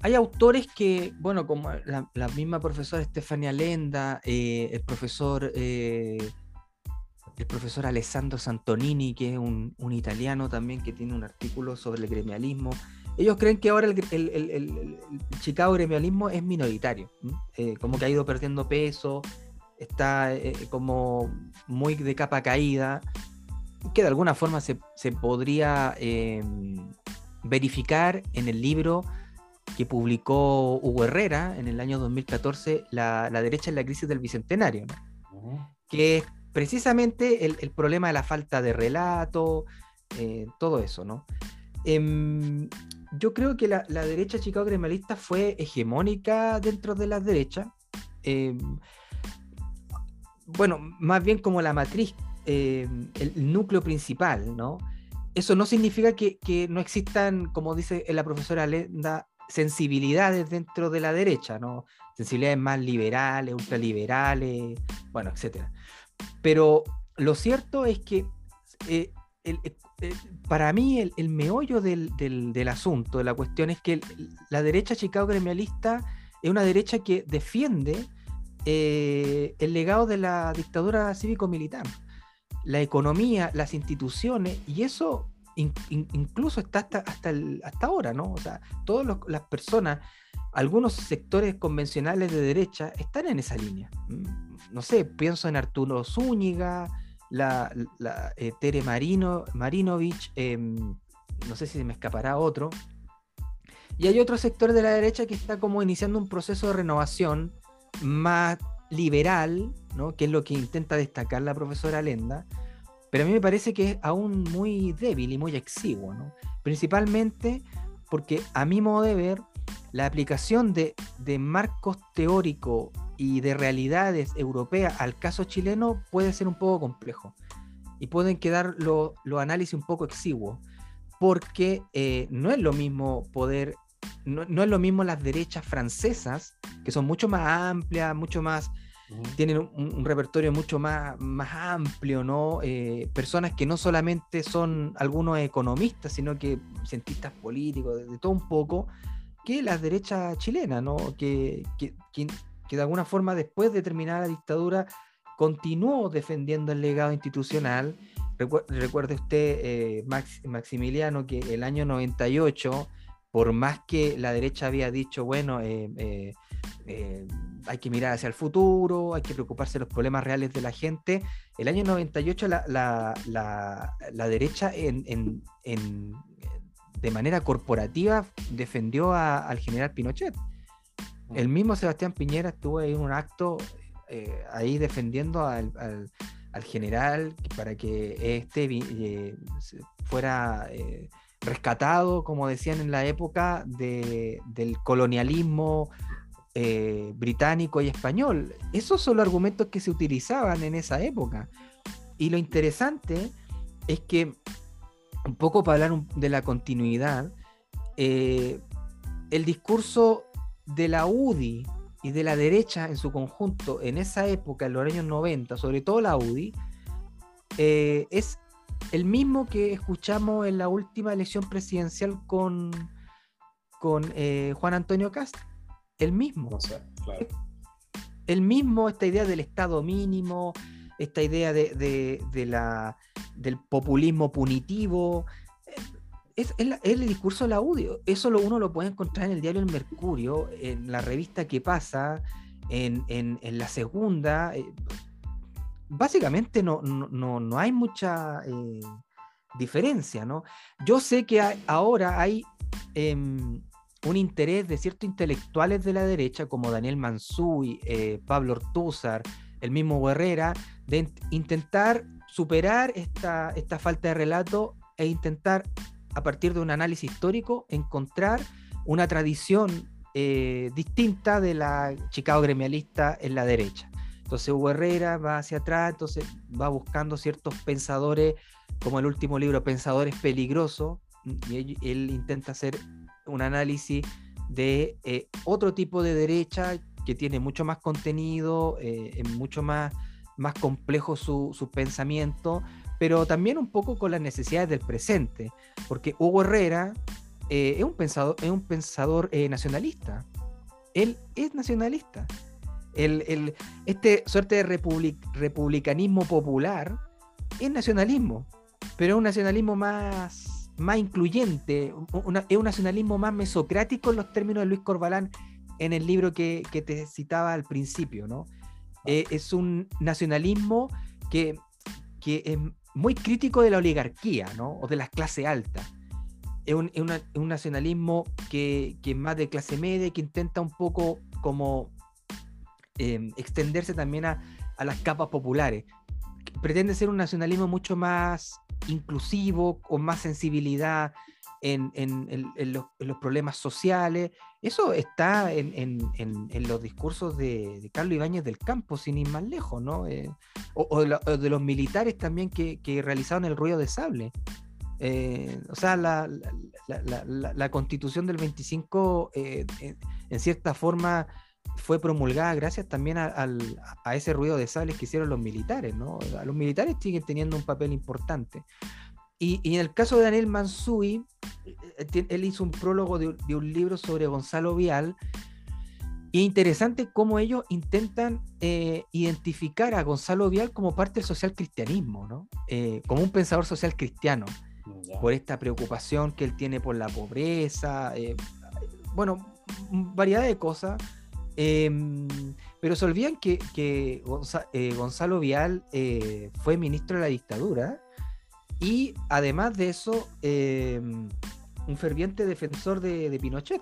hay autores que, bueno, como la, misma profesora Estefania Lenda, eh, el profesor el profesor Alessandro Santonini, que es un, un, italiano también que tiene un artículo sobre el gremialismo, ellos creen que ahora el, Chicago gremialismo es minoritario, eh, como que ha ido perdiendo peso, está eh, como muy de capa caída, que de alguna forma se, podría em, verificar en el libro que publicó Hugo Herrera en el año 2014, La, derecha en la crisis del Bicentenario, que es precisamente el, problema de la falta de relato, eh, todo eso, ¿no? Em, yo creo que la, derecha chicago gremialista fue hegemónica dentro de la derecha. Em, bueno, más bien como la matriz, em, el núcleo principal, ¿no? Eso no significa que, no existan, como dice la profesora Lenda, sensibilidades dentro de la derecha, ¿no? Sensibilidades más liberales, ultraliberales, bueno, etcétera. Pero lo cierto es que eh, eh, para mí el, meollo del, asunto, de la cuestión, es que la derecha Chicago gremialista es una derecha que defiende eh, el legado de la dictadura cívico-militar, la economía, las instituciones, y eso incluso está hasta, hasta, hasta ahora, ¿no? O sea, todas las personas, algunos sectores convencionales de derecha están en esa línea. Mm, no sé, pienso en Arturo Zúñiga, la, eh, Tere Marino, Marinovich, em, no sé si se me escapará otro. Y hay otro sector de la derecha que está como iniciando un proceso de renovación más liberal, ¿no? que es lo que intenta destacar la profesora Lenda, pero a mí me parece que es aún muy débil y muy exiguo, principalmente porque a mi modo de ver, la aplicación de, de marcos teóricos y de realidades europeas al caso chileno puede ser un poco complejo y pueden quedar los análisis un poco exiguos porque eh, no es lo mismo poder, no, es lo mismo las derechas francesas, que son mucho más amplias, mucho más, tienen un, repertorio mucho más, más amplio, ¿no? Eh, personas que no solamente son algunos economistas, sino que cientistas políticos, de, todo un poco, que las derechas chilenas, ¿no? Que, que, que de alguna forma después de terminar la dictadura continuó defendiendo el legado institucional. recuerde usted, eh, Maximiliano, que el año 98, por más que la derecha había dicho, bueno, eh, eh, hay que mirar hacia el futuro, hay que preocuparse de los problemas reales de la gente, el año 98 la, la, derecha en, de manera corporativa defendió al general Pinochet. El mismo Sebastián Piñera estuvo en un acto eh, ahí defendiendo al, general para que este eh, fuera eh, rescatado, como decían en la época, del colonialismo británico y español. Esos son los argumentos que se utilizaban en esa época. Y lo interesante es que, un poco para hablar de la continuidad, el discurso de la UDI y de la derecha en su conjunto en esa época, en los años 90, sobre todo la UDI, eh, es el mismo que escuchamos en la última elección presidencial con, con eh, Juan Antonio Castro. El mismo. El mismo, esta idea del Estado mínimo, esta idea de, la, del populismo punitivo, es, el discurso de la. Eso lo, uno lo puede encontrar en el diario El Mercurio, en la revista que pasa, en, la segunda. Eh, básicamente no, no, hay mucha eh, diferencia, ¿no? Yo sé que ahora hay em, un interés de ciertos intelectuales de la derecha, como Daniel Mansuy, eh, Pablo Ortúzar, el mismo Herrera, de intentar superar esta, esta falta de relato e intentar a partir de un análisis histórico, encontrar una tradición eh, distinta de la Chicago gremialista en la derecha. Entonces Hugo va hacia atrás, entonces va buscando ciertos pensadores, como el último libro, Pensadores Peligrosos, y él, intenta hacer un análisis de eh, otro tipo de derecha que tiene mucho más contenido, eh, mucho más, más complejo su, su pensamiento, pero también un poco con las necesidades del presente, porque Hugo Herrera eh, es un pensador, es un pensador eh, nacionalista. Él es nacionalista. El, este suerte de republicanismo popular es nacionalismo, pero es un nacionalismo más, más incluyente, es un nacionalismo más mesocrático en los términos de Luis Corbalán en el libro que, que te citaba al principio, ¿no? Eh, es un nacionalismo que, que es muy crítico de la oligarquía, ¿no? O de las clases altas. Es un, nacionalismo que, que, es más de clase media, que intenta un poco como em, extenderse también a, a, las capas populares. Pretende ser un nacionalismo mucho más inclusivo, con más sensibilidad en, en, en, los, los, problemas sociales. Eso está en, los discursos de, Carlos Ibáñez del Campo, sin ir más lejos, ¿no? Eh, o, de, los militares también que, que, realizaron el ruido de sable. Eh, o sea, la, constitución del 25, eh, en cierta forma, fue promulgada gracias también a, a, ese ruido de sable que hicieron los militares, ¿no? Los militares siguen teniendo un papel importante. Y, en el caso de Daniel Mansui, eh, él hizo un prólogo de, un libro sobre Gonzalo Vial. Y interesante cómo ellos intentan eh, identificar a Gonzalo Vial como parte del social cristianismo, ¿no? Eh, como un pensador social cristiano, por esta preocupación que él tiene por la pobreza, bueno, variedad de cosas. Em, pero se olvidan que, que Gonzalo Vial fue ministro de la dictadura y además de eso, em, un ferviente defensor de, Pinochet.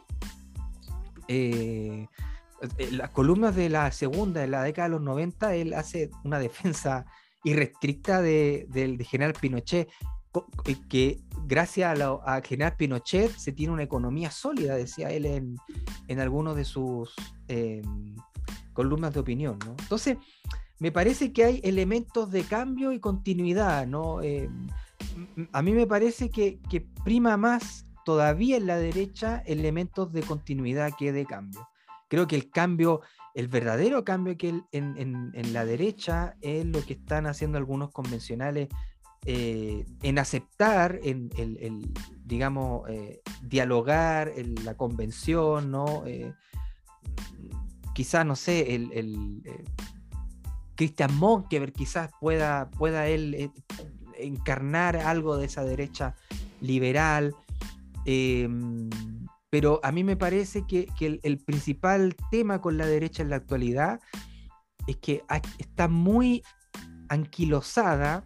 Eh, las columnas de la segunda, de la década de los 90, él hace una defensa irrestricta del de, general Pinochet, eh, que gracias a, general Pinochet se tiene una economía sólida, decía él en, en algunos de sus em, columnas de opinión. Entonces, me parece que hay elementos de cambio y continuidad, ¿no? Em, a mí me parece que, prima más todavía en la derecha elementos de continuidad que de cambio. Creo que el cambio, el verdadero cambio que en, la derecha es lo que están haciendo algunos convencionales eh, en aceptar, en digamos, eh, dialogar en la convención, ¿no? Eh, quizás, no sé, el, el Christian Monkever quizás pueda, pueda él encarnar algo de esa derecha liberal. Em, pero a mí me parece que, el, principal tema con la derecha en la actualidad es que está muy anquilosada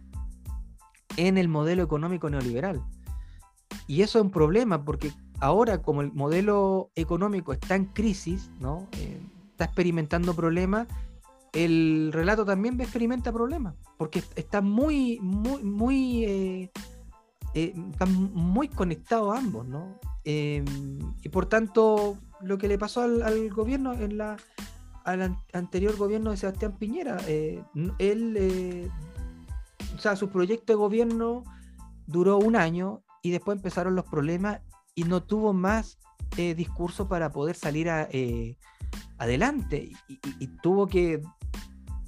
en el modelo económico neoliberal. Y eso es un problema porque ahora como el modelo económico está en crisis, ¿no? Eh, está experimentando problemas, el relato también experimenta problemas, porque está muy, muy, muy, eh, eh, están muy conectados ambos, ¿no? Em, y por tanto, lo que le pasó al, gobierno, en la, al anterior gobierno de Sebastián Piñera, eh, él, o sea, su proyecto de gobierno duró un año y después empezaron los problemas y no tuvo más discurso para poder salir adelante y, tuvo que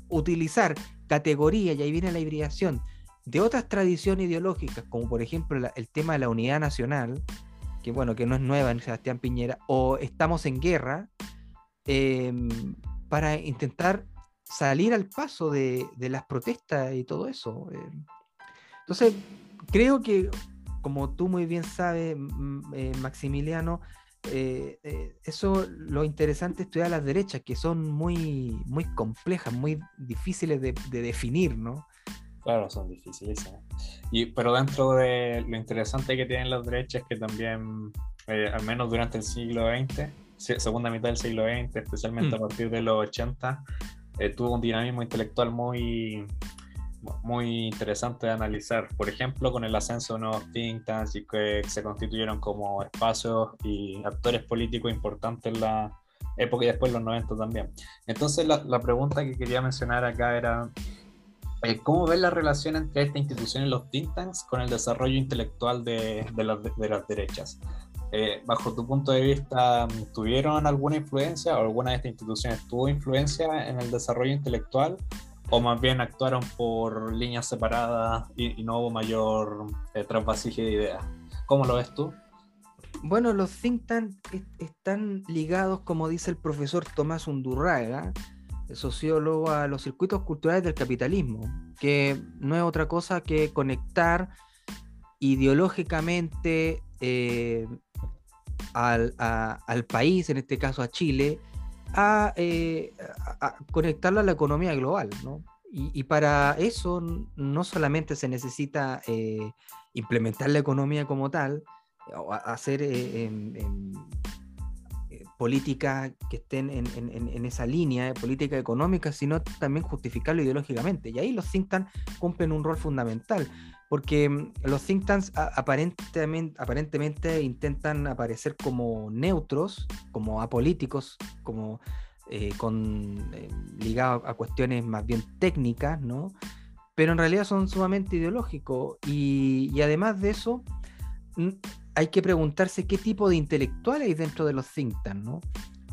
utilizar categorías, y ahí viene la hibridación, de otras tradiciones ideológicas, como por ejemplo el tema de la unidad nacional, que bueno, que no es nueva en Sebastián Piñera, o estamos en guerra, em, para intentar salir al paso de, las protestas y todo eso. Em. Entonces, creo que, como tú muy bien sabes, eh, Maximiliano, eh, eh, eso lo interesante es estudiar las derechas, que son muy, muy complejas, muy difíciles de, definir, ¿no? Claro, son difíciles. Y, pero dentro de lo interesante que tienen las derechas es que también, eh, al menos durante el siglo XX, segunda mitad del siglo XX, especialmente a mm. partir de los 80, tuvo un dinamismo intelectual muy, muy interesante de analizar. Por ejemplo, con el ascenso de nuevos think tanks y que se constituyeron como espacios y actores políticos importantes en la época y después los 90 también. Entonces, la, la pregunta que quería mencionar acá era. Eh, ¿Cómo ves la relación entre esta institución y los think tanks con el desarrollo intelectual de, de, las, de las derechas? Eh, bajo tu punto de vista, ¿tuvieron alguna influencia o alguna de estas instituciones tuvo influencia en el desarrollo intelectual o más bien actuaron por líneas separadas y, no hubo mayor eh, de ideas. ¿Cómo lo ves tú? Bueno, los think tanks están ligados, como dice el profesor Tomás Undurraga, sociólogo, a los circuitos culturales del capitalismo, que no es otra cosa que conectar ideológicamente eh, al, país, en este caso a Chile, a, eh, conectarlo a la economía global, ¿no? Y, para eso no solamente se necesita eh, implementar la economía como tal, o hacer em, em, políticas que estén en, esa línea de política económica, sino también justificarlo ideológicamente. Y ahí los think tanks cumplen un rol fundamental, porque mm, los think tanks aparentemente, intentan aparecer como neutros, como apolíticos, como eh, con, eh, ligados a cuestiones más bien técnicas, ¿no? Pero en realidad son sumamente ideológicos y, y además de eso, hay que preguntarse qué tipo de intelectual hay dentro de los think tanks, ¿no?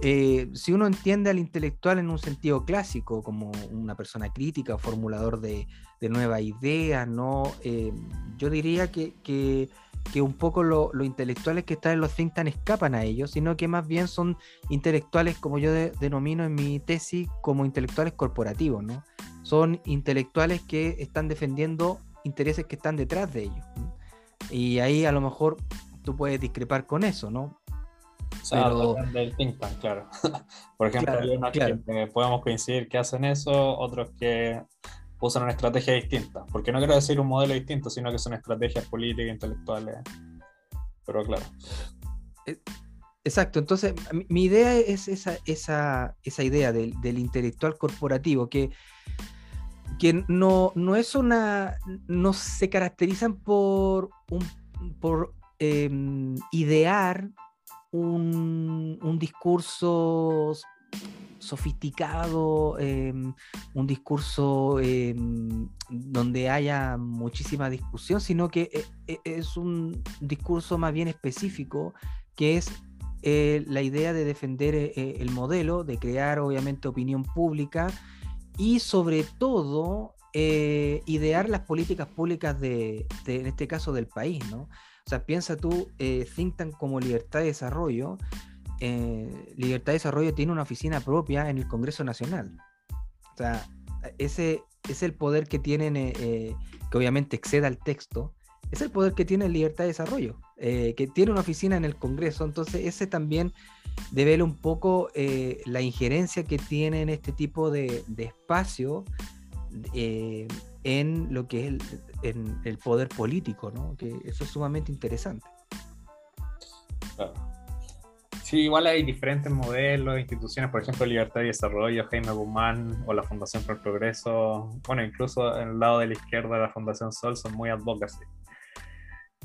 Eh, si uno entiende al intelectual en un sentido clásico, como una persona crítica formulador de, nuevas ideas, ¿no? Eh, yo diría que, que, un poco los intelectuales que están en los think tanks escapan a ellos, sino que más bien son intelectuales, como yo denomino en mi tesis, como intelectuales corporativos, ¿no? Son intelectuales que están defendiendo intereses que están detrás de ellos. Y ahí a lo mejor tú puedes discrepar con eso, ¿no? O sea, del think tank, claro. Por ejemplo, hay unos que podemos coincidir que hacen eso, otros que usan una estrategia distinta. Porque no quiero decir un modelo distinto, sino que son estrategias políticas, intelectuales. Pero claro. Eh, exacto, entonces mi idea es esa, esa, esa idea del, del, intelectual corporativo, que, que no, no es una. no se caracterizan por un por Em, idear un, discurso sofisticado, em, un discurso em, donde haya muchísima discusión, sino que eh, eh, es un discurso más bien específico, que es eh, la idea de defender el modelo, de crear obviamente opinión pública y sobre todo idear las políticas públicas de, de, en este caso, del país, ¿no? O sea, piensa tú, eh, think tank como Libertad de Desarrollo. Eh, Libertad de Desarrollo tiene una oficina propia en el Congreso Nacional. O sea, ese es el poder que tienen, eh, eh, que obviamente exceda al texto, es el poder que tiene Libertad de Desarrollo, que tiene una oficina en el Congreso. Entonces, ese también devela un poco la injerencia que tiene en este tipo de espacio en lo que es el, en el poder político, ¿no? Que eso es sumamente interesante. Sí, igual hay diferentes modelos, instituciones, por ejemplo, Libertad y Desarrollo, Jaime Guzmán o la Fundación por el Progreso, bueno, incluso en el lado de la izquierda, la Fundación Sol son muy advocacy.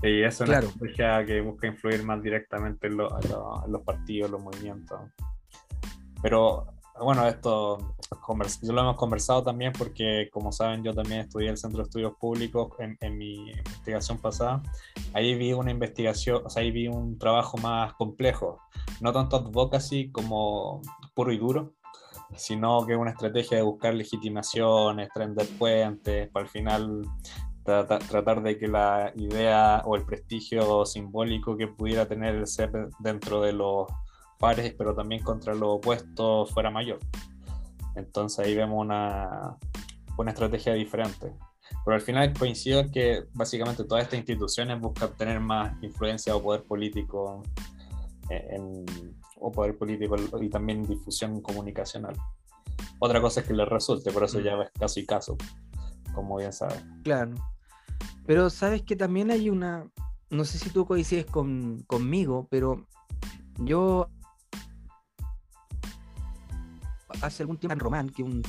Y eso es una estrategia que busca influir más directamente en, en los partidos, los movimientos. Pero bueno, esto yo lo hemos conversado también porque, como saben, yo también estudié el Centro de Estudios Públicos en, mi investigación pasada. Ahí vi una investigación, o sea, ahí vi un trabajo más complejo, no tanto advocacy como puro y duro, sino que una estrategia de buscar legitimaciones, trender puentes, para al final tratar de que la idea o el prestigio simbólico que pudiera tener el ser dentro de los pares, pero también contra lo opuesto fuera mayor. Entonces ahí vemos una, una estrategia diferente. Pero al final coincido en que básicamente todas estas instituciones buscan tener más influencia o poder político en, o poder político y también difusión comunicacional. Otra cosa es que les resulte, por eso ya ves caso y caso, como bien sabes. Claro. Pero sabes que también hay una, no sé si tú coincides con, conmigo, pero yo hace algún tiempo en Román, que un,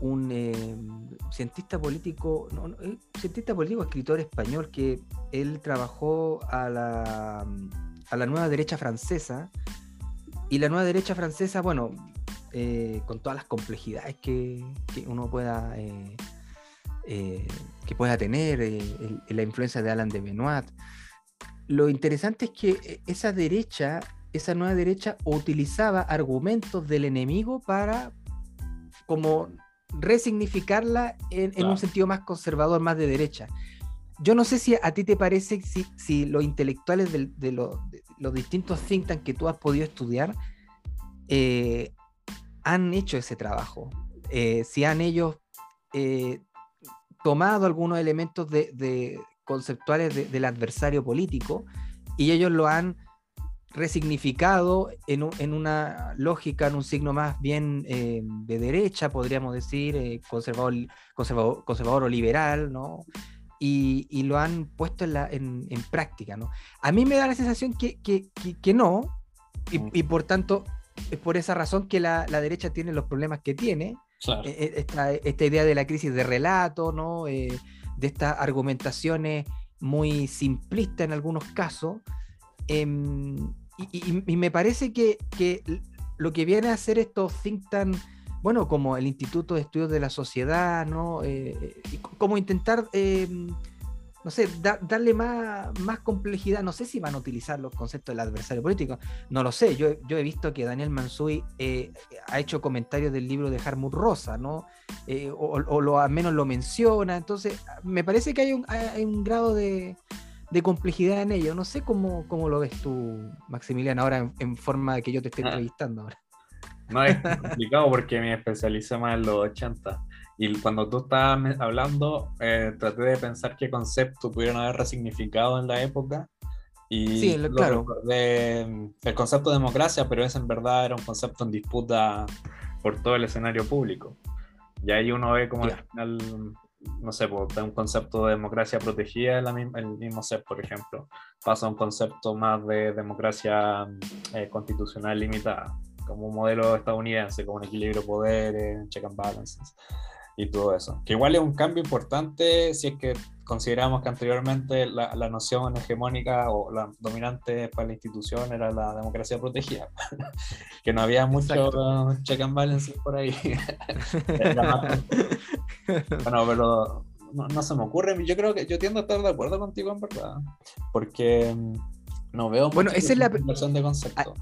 un eh, cientista político, no, eh, político, escritor español, que él trabajó a la, a la nueva derecha francesa. Y la nueva derecha francesa, bueno, eh, con todas las complejidades que, que uno pueda, que pueda tener, la influencia de Alan de Benoit. Lo interesante es que esa derecha esa nueva derecha utilizaba argumentos del enemigo para como resignificarla en, un sentido más conservador, más de derecha. Yo no sé si a ti te parece si, si los intelectuales de, los distintos think tanks que tú has podido estudiar eh, han hecho ese trabajo. Eh, si han ellos eh, tomado algunos elementos de, conceptuales del adversario político y ellos lo han resignificado en, una lógica, en un signo más bien eh, de derecha, podríamos decir, eh, conservador, conservador, o liberal, ¿no? Y, lo han puesto en, práctica, ¿no? A mí me da la sensación que, no, mm. y, por tanto, es por esa razón que la, derecha tiene los problemas que tiene, e, e, esta, idea de la crisis de relato, ¿no? de estas argumentaciones muy simplistas en algunos casos, Em, y, me parece que, lo que viene a hacer estos think tank, bueno, como el Instituto de Estudios de la Sociedad, ¿no? Eh, como intentar, em, no sé, darle más, más complejidad. No sé si van a utilizar los conceptos del adversario político, no lo sé. Yo, he visto que Daniel Mansui eh, ha hecho comentarios del libro de Harmut Rosa, ¿no? Eh, o, lo, al menos lo menciona. Entonces, me parece que hay un grado de de complejidad en ello. No sé cómo, cómo lo ves tú, Maximiliano, ahora en, forma de que yo te esté ah. entrevistando ahora. No, es complicado porque me especialicé más en los 80. Y cuando tú estabas hablando, eh, traté de pensar qué conceptos pudieron haber resignificado en la época. Y sí, claro. el concepto de democracia, pero ese en verdad era un concepto en disputa por todo el escenario público. Y ahí uno ve como al final no sé, pues, de un concepto de democracia protegida, el mismo ser, por ejemplo, pasa a un concepto más de democracia eh, constitucional limitada, como un modelo estadounidense, como un equilibrio de poderes, check and balances y todo eso. Que igual es un cambio importante si es que consideramos que anteriormente la, la, noción hegemónica o la dominante para la institución era la democracia protegida, que no había mucho check and balances por ahí. bueno, pero no, se me ocurre, yo creo que yo tiendo a estar de acuerdo contigo en verdad, porque mm, no veo bueno, esa es la de concepto.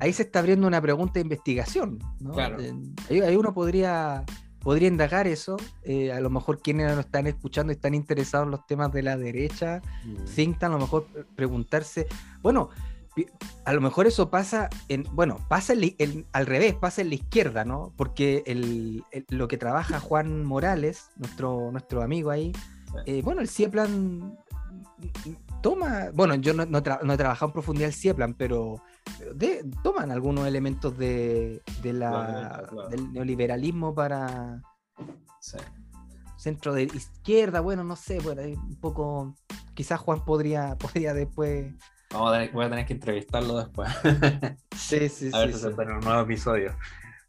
Ahí se está abriendo una pregunta de investigación, ¿no? Claro. ahí uno podría podría indagar eso. Eh, a lo mejor quienes nos están escuchando y están interesados en los temas de la derecha, mm. a lo mejor preguntarse, bueno, a lo mejor eso pasa en, bueno, pasa al revés, pasa en la izquierda, ¿no? Porque el, lo que trabaja Juan Morales, nuestro, nuestro amigo ahí, eh, bueno, el CIEPLAN toma, bueno, yo no, no, he trabajado en profundidad el CIEPLAN, pero toman algunos elementos de, la, del neoliberalismo para centro de izquierda, bueno, no sé, bueno, un poco, quizás Juan podría, podría después... Vamos a voy a tener que entrevistarlo después. sí, sí, a ver si se un nuevo episodio.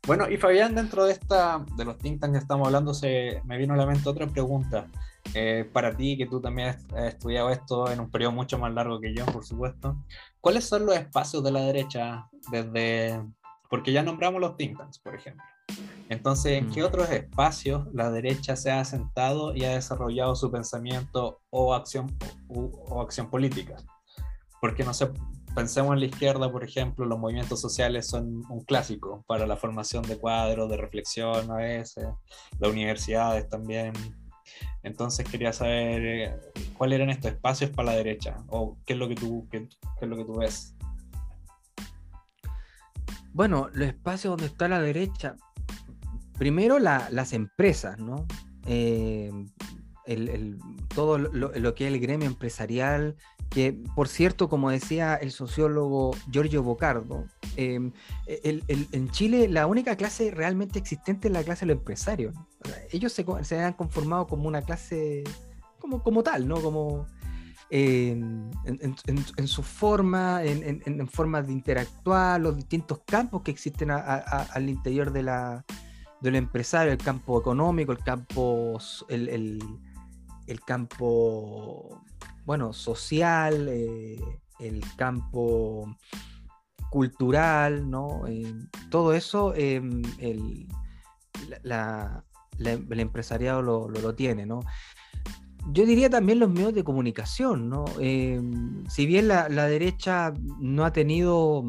Bueno, y Fabián, dentro de esta, de los think que estamos hablando, se me vino a la mente otra pregunta. Eh, para ti, que tú también has estudiado esto en un periodo mucho más largo que yo, por supuesto, ¿cuáles son los espacios de la derecha desde... Porque ya nombramos los think tanks, por ejemplo. Entonces, ¿en qué mm. otros espacios la derecha se ha sentado y ha desarrollado su pensamiento o acción, o, acción política? Porque no sé, pensemos en la izquierda, por ejemplo, los movimientos sociales son un clásico para la formación de cuadros, de reflexión a veces, las universidades también entonces quería saber eh, cuáles eran estos espacios para la derecha o qué es lo que tú, qué, es lo que tú ves. Bueno, los espacios donde está la derecha, primero las empresas, ¿no? Eh, todo lo, que es el gremio empresarial, que por cierto, como decía el sociólogo Giorgio Bocardo, em, en Chile la única clase realmente existente es la clase de los empresarios. ellos se, han conformado como una clase como, como tal, ¿no? Como en, su forma, en, formas de interactuar, los distintos campos que existen al interior de la, del empresario, el campo económico, el campo, campo, bueno, social, eh, el campo cultural, ¿no? Eh, todo eso em, el, el, empresariado lo, tiene, ¿no? Yo diría también los medios de comunicación, ¿no? Em, si bien la, derecha no ha tenido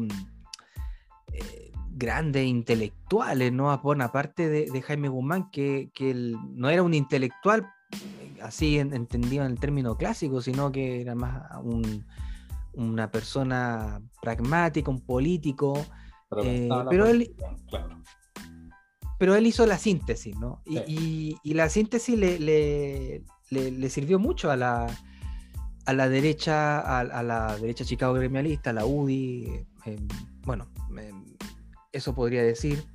eh, grandes intelectuales, ¿no? Bueno, aparte de, Jaime Guzmán, que, no era un intelectual así entendido en el término clásico, sino que era más una persona pragmática, un político. Pero, eh, él, pero él hizo la síntesis, ¿no? Y, la síntesis le, le, sirvió mucho a la, a la derecha, a, la derecha Chicago gremialista, a la UDI, bueno, eso podría decir.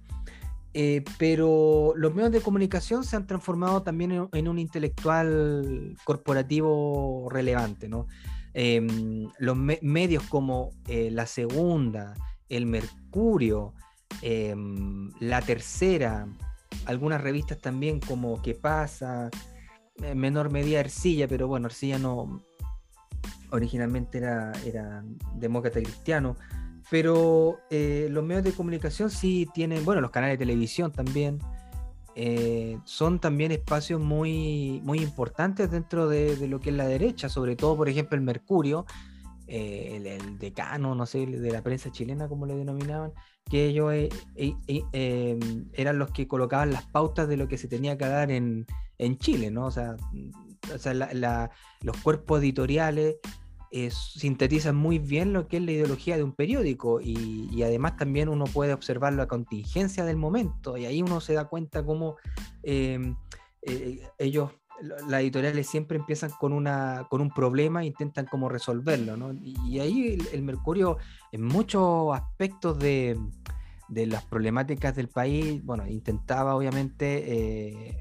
Eh, pero los medios de comunicación se han transformado también en, un intelectual corporativo relevante, ¿no? Em, los medios como eh, La Segunda, El Mercurio, em, La Tercera, algunas revistas también como ¿Qué pasa? En menor medida Ercilla, pero bueno, Ercilla no, originalmente era, era demócrata cristiano, pero eh, los medios de comunicación sí tienen, bueno, los canales de televisión también, eh, son también espacios muy, muy importantes dentro de, lo que es la derecha, sobre todo, por ejemplo, el Mercurio, eh, el, decano, no sé, de la prensa chilena, como le denominaban, que ellos eran los que colocaban las pautas de lo que se tenía que dar en, Chile, ¿no? O sea, los cuerpos editoriales sintetizan muy bien lo que es la ideología de un periódico y, además también uno puede observar la contingencia del momento y ahí uno se da cuenta cómo em, eh, ellos, las editoriales siempre empiezan con, una, con un problema e intentan cómo resolverlo, ¿no? Y, ahí el, Mercurio en muchos aspectos de, de, las problemáticas del país, bueno, intentaba obviamente eh,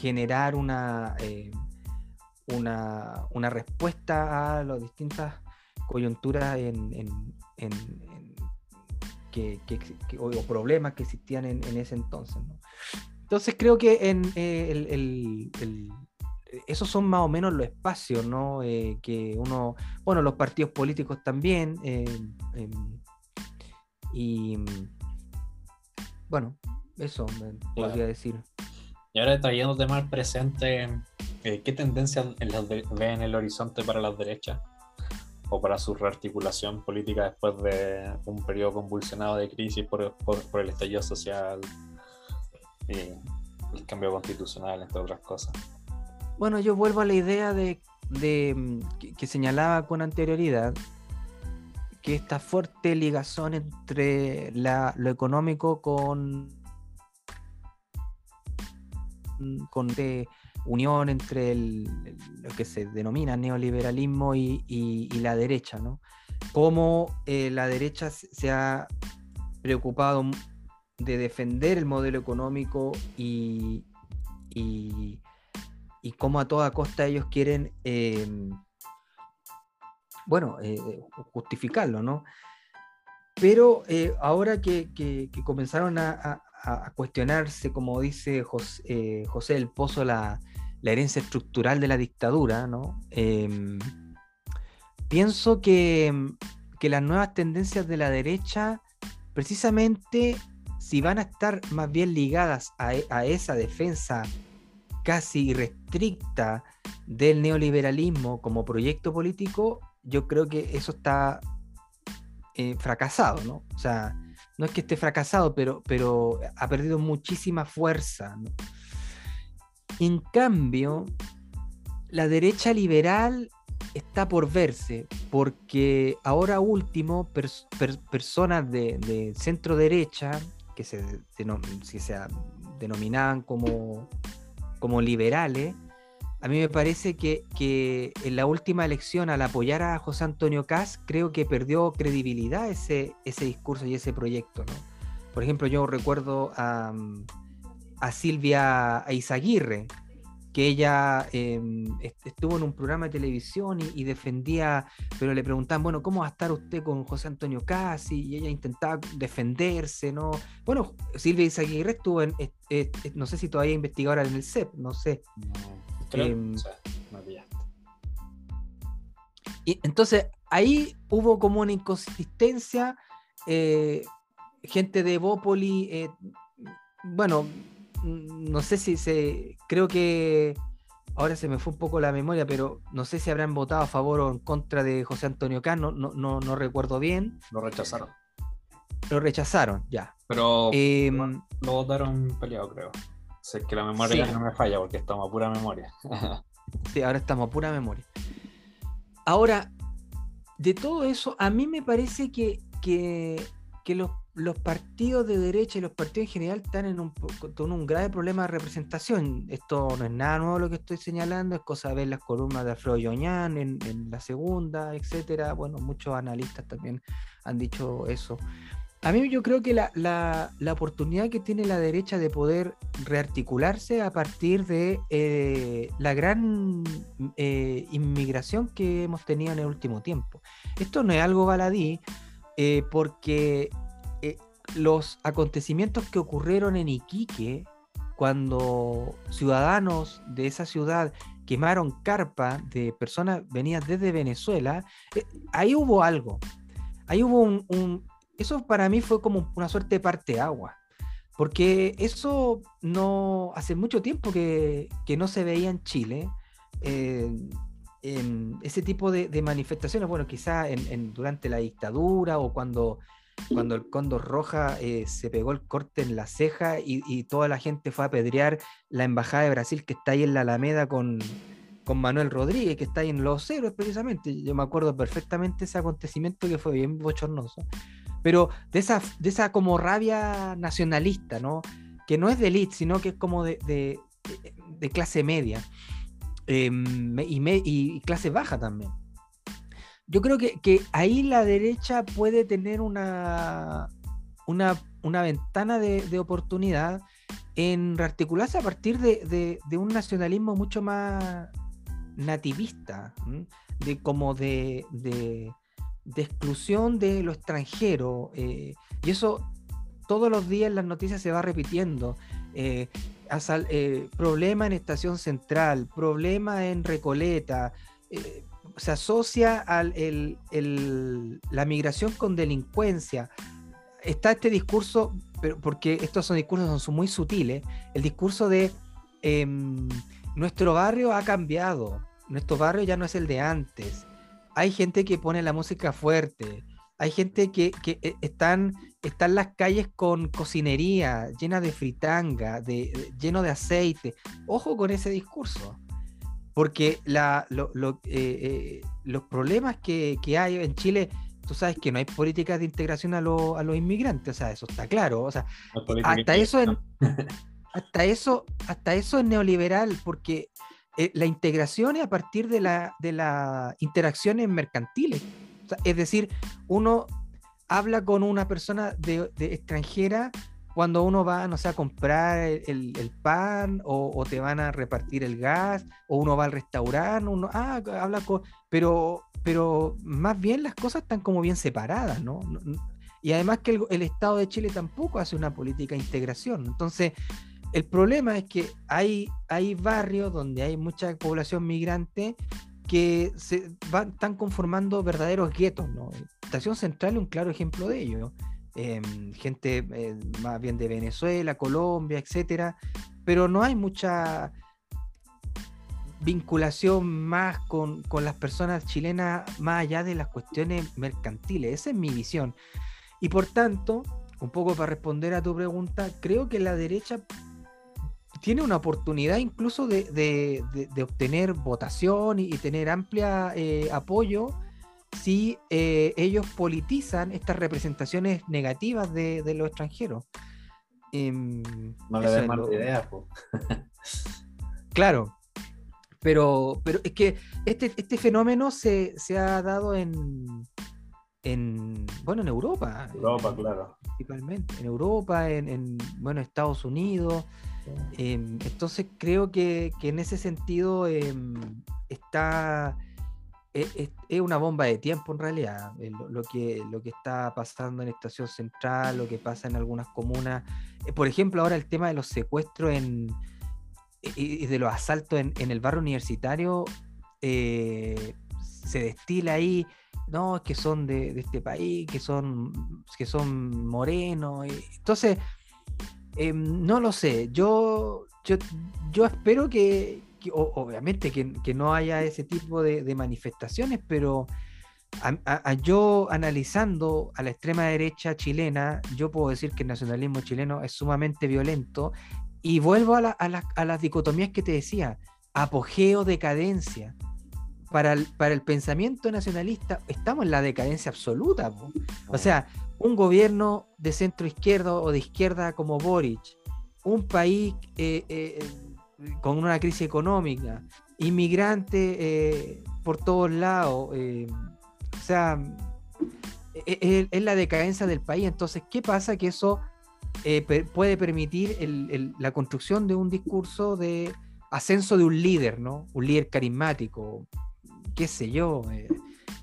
generar una... Una, una respuesta a las distintas coyunturas en, en, que, o, problemas que existían en, ese entonces. Entonces creo que en, eh, el, esos son más o menos los espacios ¿no? Eh, que uno, bueno, los partidos políticos también, eh, em, y bueno, eso me podría decir. Y ahora trayéndote más presente eh, ¿Qué tendencias ve en el horizonte para las derechas o para su rearticulación política después de un periodo convulsionado de crisis por, el estallido social y el cambio constitucional, entre otras cosas? Bueno, yo vuelvo a la idea de, que, señalaba con anterioridad, que esta fuerte ligación entre lo económico con, con unión entre lo que se denomina neoliberalismo y, la derecha, ¿no? Cómo eh, la derecha se ha preocupado de defender el modelo económico y, y, cómo a toda costa ellos quieren, em, bueno, eh, justificarlo, ¿no? Pero eh, ahora que, comenzaron a, cuestionarse, como dice José, José el Pozo, la, la herencia estructural de la dictadura, ¿no? Em, pienso que, las nuevas tendencias de la derecha, precisamente si van a estar más bien ligadas a, e, esa defensa casi irrestricta del neoliberalismo como proyecto político, yo creo que eso está eh, fracasado, ¿no? O sea, no es que esté fracasado, pero, pero ha perdido muchísima fuerza. En cambio, la derecha liberal está por verse, porque ahora último, personas de, centro derecha, que se, denominaban como, como liberales, a mí me parece que, en la última elección, al apoyar a José Antonio Caz, creo que perdió credibilidad ese, ese discurso y ese proyecto. Por ejemplo, yo recuerdo a a Silvia Izaguirre, que ella em, estuvo en un programa de televisión y, defendía, pero le preguntaban, bueno, ¿cómo va a estar usted con José Antonio Casi? Y ella intentaba defenderse, ¿no? Bueno, Silvia Izaguirre estuvo en, no sé si todavía investigadora en el CEP, no sé. No, em, y entonces ahí hubo como una inconsistencia, eh, gente de Bópoli, eh, bueno, no sé si se. Creo que. Ahora se me fue un poco la memoria, pero no sé si habrán votado a favor o en contra de José Antonio Cano, no, no, no recuerdo bien. Lo rechazaron. Lo rechazaron, ya. Pero em, lo votaron peleado, creo. Sé que la memoria no me falla porque estamos a pura memoria. sí, ahora estamos a pura memoria. Ahora, de todo eso, a mí me parece que, que, que los los partidos de derecha y los partidos en general están en un, con grave problema de representación. Esto no es nada nuevo lo que estoy señalando, es cosa de ver las columnas de Alfredo Yoñán en, la segunda, etcétera. Bueno, muchos analistas también han dicho eso. A mí yo creo que la, la, la, oportunidad que tiene la derecha de poder rearticularse a partir de eh, la gran eh, inmigración que hemos tenido en el último tiempo. Esto no es algo baladí, eh, porque los acontecimientos que ocurrieron en Iquique, cuando ciudadanos de esa ciudad quemaron carpa de personas venidas desde Venezuela, ahí hubo algo. Ahí hubo un eso para mí fue como una suerte de parte agua, porque eso no hace mucho tiempo que, no se veía en Chile. Eh, en ese tipo de, manifestaciones, bueno, quizá en, durante la dictadura o cuando, cuando el Cóndor Roja eh, se pegó el corte en la ceja y, toda la gente fue a apedrear la embajada de Brasil que está ahí en la Alameda con, con Manuel Rodríguez, que está ahí en Los Héroes precisamente. Yo me acuerdo perfectamente ese acontecimiento que fue bien bochornoso pero de esa, de esa como rabia nacionalista, ¿no? Que no es de elite, sino que es como de, de, clase media em, y, y, clase baja también. Yo creo que, que, ahí la derecha puede tener una, una, una ventana de, oportunidad en rearticularse a partir de, un nacionalismo mucho más nativista, de como de, de exclusión de lo extranjero. Eh, y eso todos los días en las noticias se va repitiendo. Eh, eh, problema en Estación Central, problema en Recoleta. Se asocia al, la migración con delincuencia. Está este discurso, pero porque estos son discursos son muy sutiles, el discurso de em, nuestro barrio ha cambiado, nuestro barrio ya no es el de antes hay gente que pone la música fuerte, hay gente que, eh, están, están las calles con cocinería llena de fritanga, de, lleno de aceite. Ojo con ese discurso, porque la, eh, eh, los problemas que, hay en Chile, tú sabes que no hay políticas de integración a, los inmigrantes, o sea, eso está claro. O sea, hasta eso, hasta eso, hasta eso es neoliberal, porque eh, la integración es a partir de las de la interacciones mercantiles. es decir, uno habla con una persona de, extranjera cuando uno va, no sé, a comprar el, pan o, te van a repartir el gas o uno va al restaurante, uno ah, habla con... Pero, pero más bien las cosas están como bien separadas, ¿no? Y además que el, Estado de Chile tampoco hace una política de integración. Entonces, el problema es que hay, hay barrios donde hay mucha población migrante que se van, están conformando verdaderos guetos. Estación Central es un claro ejemplo de ello. Em, gente eh, más bien de Venezuela, Colombia, etcétera, pero no hay mucha vinculación más con, con, las personas chilenas más allá de las cuestiones mercantiles. Esa es mi visión. Y por tanto, un poco para responder a tu pregunta, creo que la derecha tiene una oportunidad incluso de, obtener votación y, tener amplia eh, apoyo si eh, ellos politizan estas representaciones negativas de, los extranjeros. Em, no le den mala idea, Claro, pero, pero es que este, este fenómeno se, ha dado en, en, bueno, en Europa. Europa, claro. Principalmente, en Europa, en, en bueno, Estados Unidos. Em, entonces creo que, en ese sentido em, está es, una bomba de tiempo en realidad eh, lo, que, lo que está pasando en Estación Central, lo que pasa en algunas comunas. Eh, por ejemplo, ahora el tema de los secuestros en, y de los asaltos en, el barrio universitario eh, se destila ahí, no, que son de, este país, que son, que son morenos. entonces, Em, no lo sé, yo, yo, espero que, obviamente, que, no haya ese tipo de, manifestaciones, pero yo analizando a la extrema derecha chilena, yo puedo decir que el nacionalismo chileno es sumamente violento y vuelvo a, las dicotomías que te decía, apogeo, decadencia. Para el, para el pensamiento nacionalista estamos en la decadencia absoluta. O sea, un gobierno de centro izquierda o de izquierda como Boric, un país eh, eh, con una crisis económica, inmigrantes por todos lados, o sea, e, e, es, la decadencia del país. Entonces, ¿qué pasa? Que eso puede permitir la construcción de un discurso de ascenso de un líder, ¿no? Un líder carismático, qué sé yo, eh,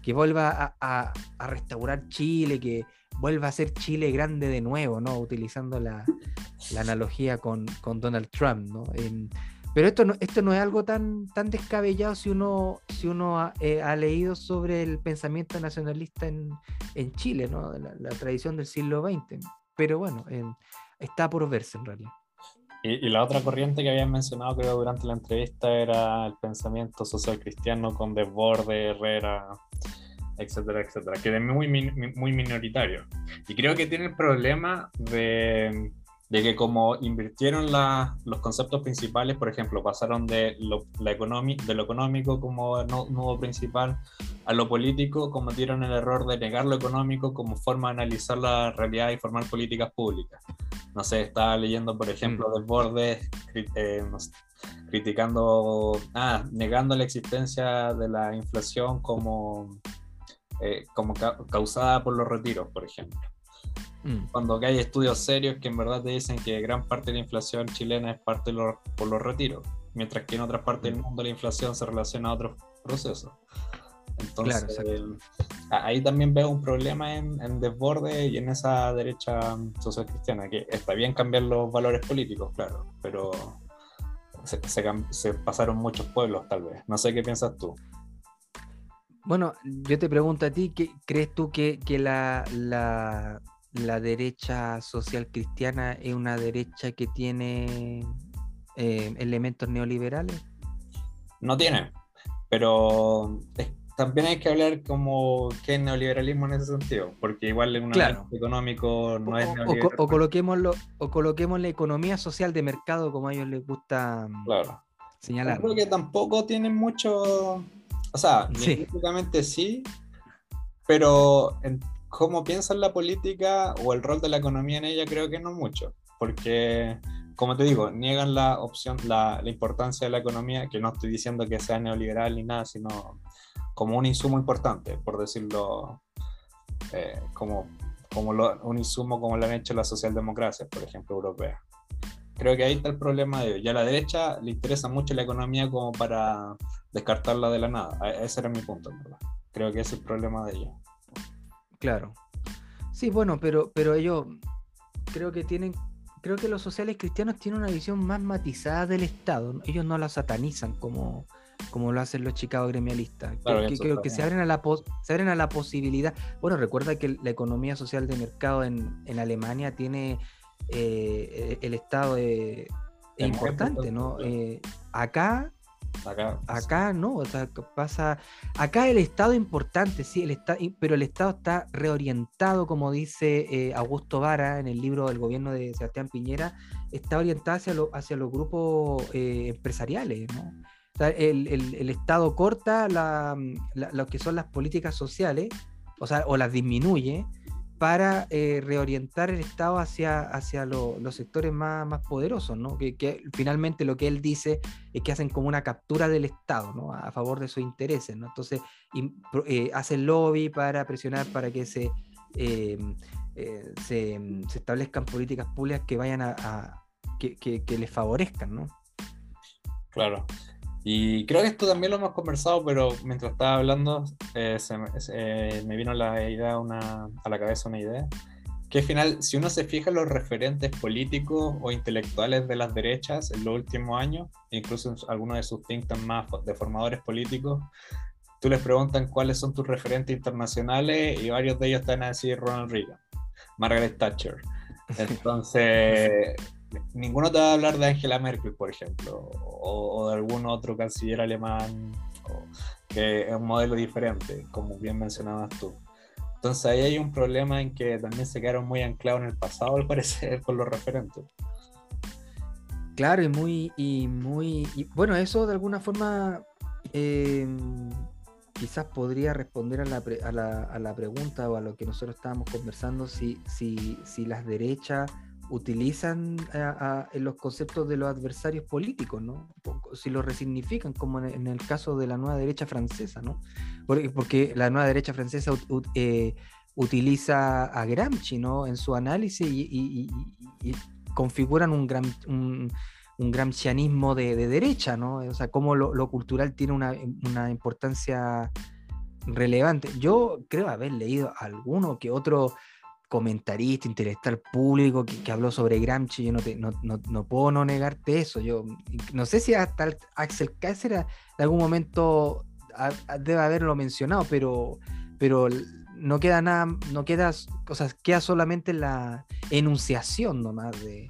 que vuelva a, restaurar Chile, que vuelva a ser Chile grande de nuevo, ¿no? Utilizando la, analogía con, Donald Trump, ¿no? pero esto no, esto no es algo tan, tan descabellado si uno, si uno ha, eh, leído sobre el pensamiento nacionalista en, Chile, ¿no? La, tradición del siglo XX. Pero bueno, está por verse en realidad. Y, la otra corriente que habían mencionado, creo, durante la entrevista era el pensamiento social cristiano con Desborde, Herrera, etcétera, etcétera, que es muy, muy minoritario. Y creo que tiene el problema de de que como invirtieron los conceptos principales, por ejemplo, pasaron de lo, la de lo económico como nudo principal a lo político, cometieron el error de negar lo económico como forma de analizar la realidad y formar políticas públicas. No sé, estaba leyendo, por ejemplo, mm. Desbordes eh, criticando, ah, negando la existencia de la inflación como, eh, como causada por los retiros, por ejemplo. Mm. Cuando hay estudios serios que en verdad te dicen que gran parte de la inflación chilena es parte por los retiros, mientras que en otras partes del mm. mundo la inflación se relaciona a otros procesos. Entonces, ahí también veo un problema en, desborde y en esa derecha social cristiana, que está bien cambiar los valores políticos, claro, pero se, pasaron muchos pueblos tal vez. No sé qué piensas tú. Bueno, yo te pregunto a ti, ¿qué, ¿crees tú que, la, la derecha social cristiana es una derecha que tiene eh, elementos neoliberales? No tiene, pero también hay que hablar como qué es neoliberalismo en ese sentido, porque igual un claro. económico no es neoliberal. O, coloquémoslo, o coloquemos la economía social de mercado como a ellos les gusta mm, claro. señalar. creo que tampoco tienen mucho, o sea, sí. sí, pero en cómo piensan la política o el rol de la economía en ella, creo que no mucho, porque, como te digo, niegan la opción, la, importancia de la economía, que no estoy diciendo que sea neoliberal ni nada, sino como un insumo importante, por decirlo, eh, como, como un insumo como lo han hecho las socialdemocracias, por ejemplo, europeas. Creo que ahí está el problema de ellos. Ya a la derecha le interesa mucho la economía como para descartarla de la nada. Ese era mi punto, ¿verdad? Creo que ese es el problema de ellos. Claro. Sí, bueno, pero, pero ellos creo que tienen, creo que los sociales cristianos tienen una visión más matizada del Estado. Ellos no la satanizan como, como lo hacen los chicago gremialistas. creo que se abren, a la se abren a la posibilidad. Bueno, recuerda que la economía social de mercado en, Alemania tiene eh, el Estado es importante, ¿no? Eh, acá Acá, no, o sea, pasa. Acá el Estado es importante, sí, el Estado, pero el Estado está reorientado, como dice eh, Augusto Vara en el libro del gobierno de Sebastián Piñera, está orientado hacia, los grupos eh, empresariales, ¿no? el, Estado corta lo que son las políticas sociales, o sea, o las disminuye, para eh, reorientar el Estado hacia, hacia los sectores más, más poderosos, ¿no? Que, finalmente lo que él dice es que hacen como una captura del Estado, ¿no? A favor de sus intereses, ¿no? Entonces, eh, hacen lobby para presionar para que se, eh, se, establezcan políticas públicas que vayan a, que, que les favorezcan, ¿no? Claro. Y creo que esto también lo hemos conversado, pero mientras estaba hablando eh, me vino la idea una, a la cabeza una idea. Que al final, si uno se fija en los referentes políticos o intelectuales de las derechas en los últimos años, incluso en algunos de sus think más de formadores políticos, tú les preguntan cuáles son tus referentes internacionales y varios de ellos están a decir Ronald Reagan, Margaret Thatcher. Entonces, ninguno te va a hablar de Angela Merkel, por ejemplo, o, de algún otro canciller alemán, que es un modelo diferente, como bien mencionabas tú. Entonces ahí hay un problema en que también se quedaron muy anclados en el pasado, al parecer, con los referentes. Claro, y muy, y muy, bueno, eso de alguna forma eh, quizás podría responder a la, pregunta o a lo que nosotros estábamos conversando, si, si, si las derechas utilizan en los conceptos de los adversarios políticos, ¿no? Si lo resignifican, como en, el caso de la nueva derecha francesa, ¿no? Porque, la nueva derecha francesa eh, utiliza a Gramsci, ¿no? En su análisis y, configuran un, gran, un, gramscianismo de, derecha, ¿no? O sea, cómo lo, cultural tiene una, una, importancia relevante. Yo creo haber leído alguno que otro comentarista, intelectual público que, habló sobre Gramsci, yo no, te, no, no, puedo no negarte eso. Yo no sé si hasta Axel Kaiser en algún momento debe haberlo mencionado, pero, pero no queda nada, no queda, o sea, queda solamente la enunciación nomás de,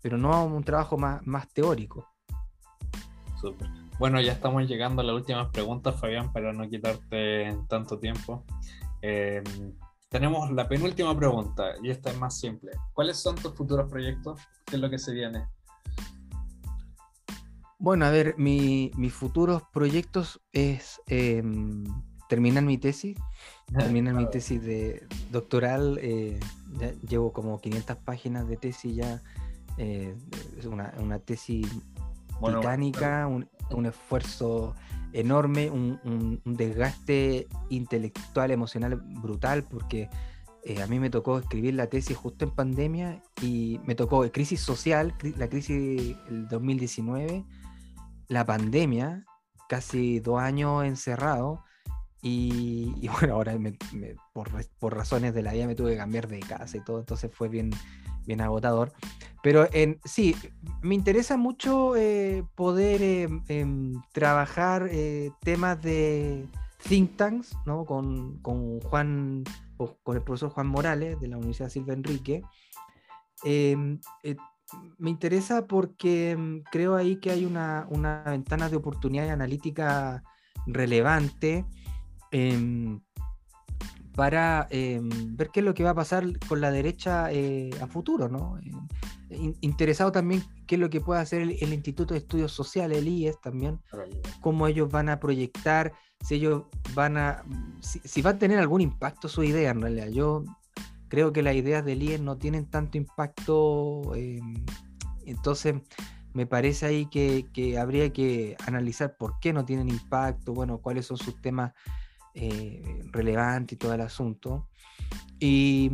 pero no un trabajo más, más teórico. Súper. Bueno, ya estamos llegando a las últimas preguntas, Fabián, para no quitarte tanto tiempo. Eh, tenemos la penúltima pregunta y esta es más simple. ¿Cuáles son tus futuros proyectos? ¿Qué es lo que se viene? Bueno, a ver, mis futuros proyectos es em, terminar mi tesis, terminar mi tesis de doctoral. Eh, llevo como 500 páginas de tesis ya. Eh, es una, tesis titánica, un esfuerzo enorme, un, desgaste intelectual, emocional brutal, porque eh, a mí me tocó escribir la tesis justo en pandemia y me tocó crisis social, la crisis del 2019, la pandemia, casi dos años encerrado. Y, bueno, ahora por, por, razones de la vida me tuve que cambiar de casa y todo, entonces fue bien, bien agotador. Pero en, sí, me interesa mucho eh, poder eh, em, trabajar eh, temas de think tanks, ¿no? Con, con Juan, con el profesor Juan Morales de la Universidad Silva Enrique. Em, me interesa porque em, creo ahí que hay una, una ventana de oportunidad analítica relevante para em, ver qué es lo que va a pasar con la derecha eh, a futuro, ¿no? interesado también qué es lo que puede hacer el, Instituto de Estudios Sociales, el IES también, cómo ellos van a proyectar, si ellos van a, si, va a tener algún impacto su idea en realidad. Yo creo que las ideas del IES no tienen tanto impacto, em, entonces me parece ahí que, que habría que analizar por qué no tienen impacto, bueno, cuáles son sus temas eh, relevante y todo el asunto. Y,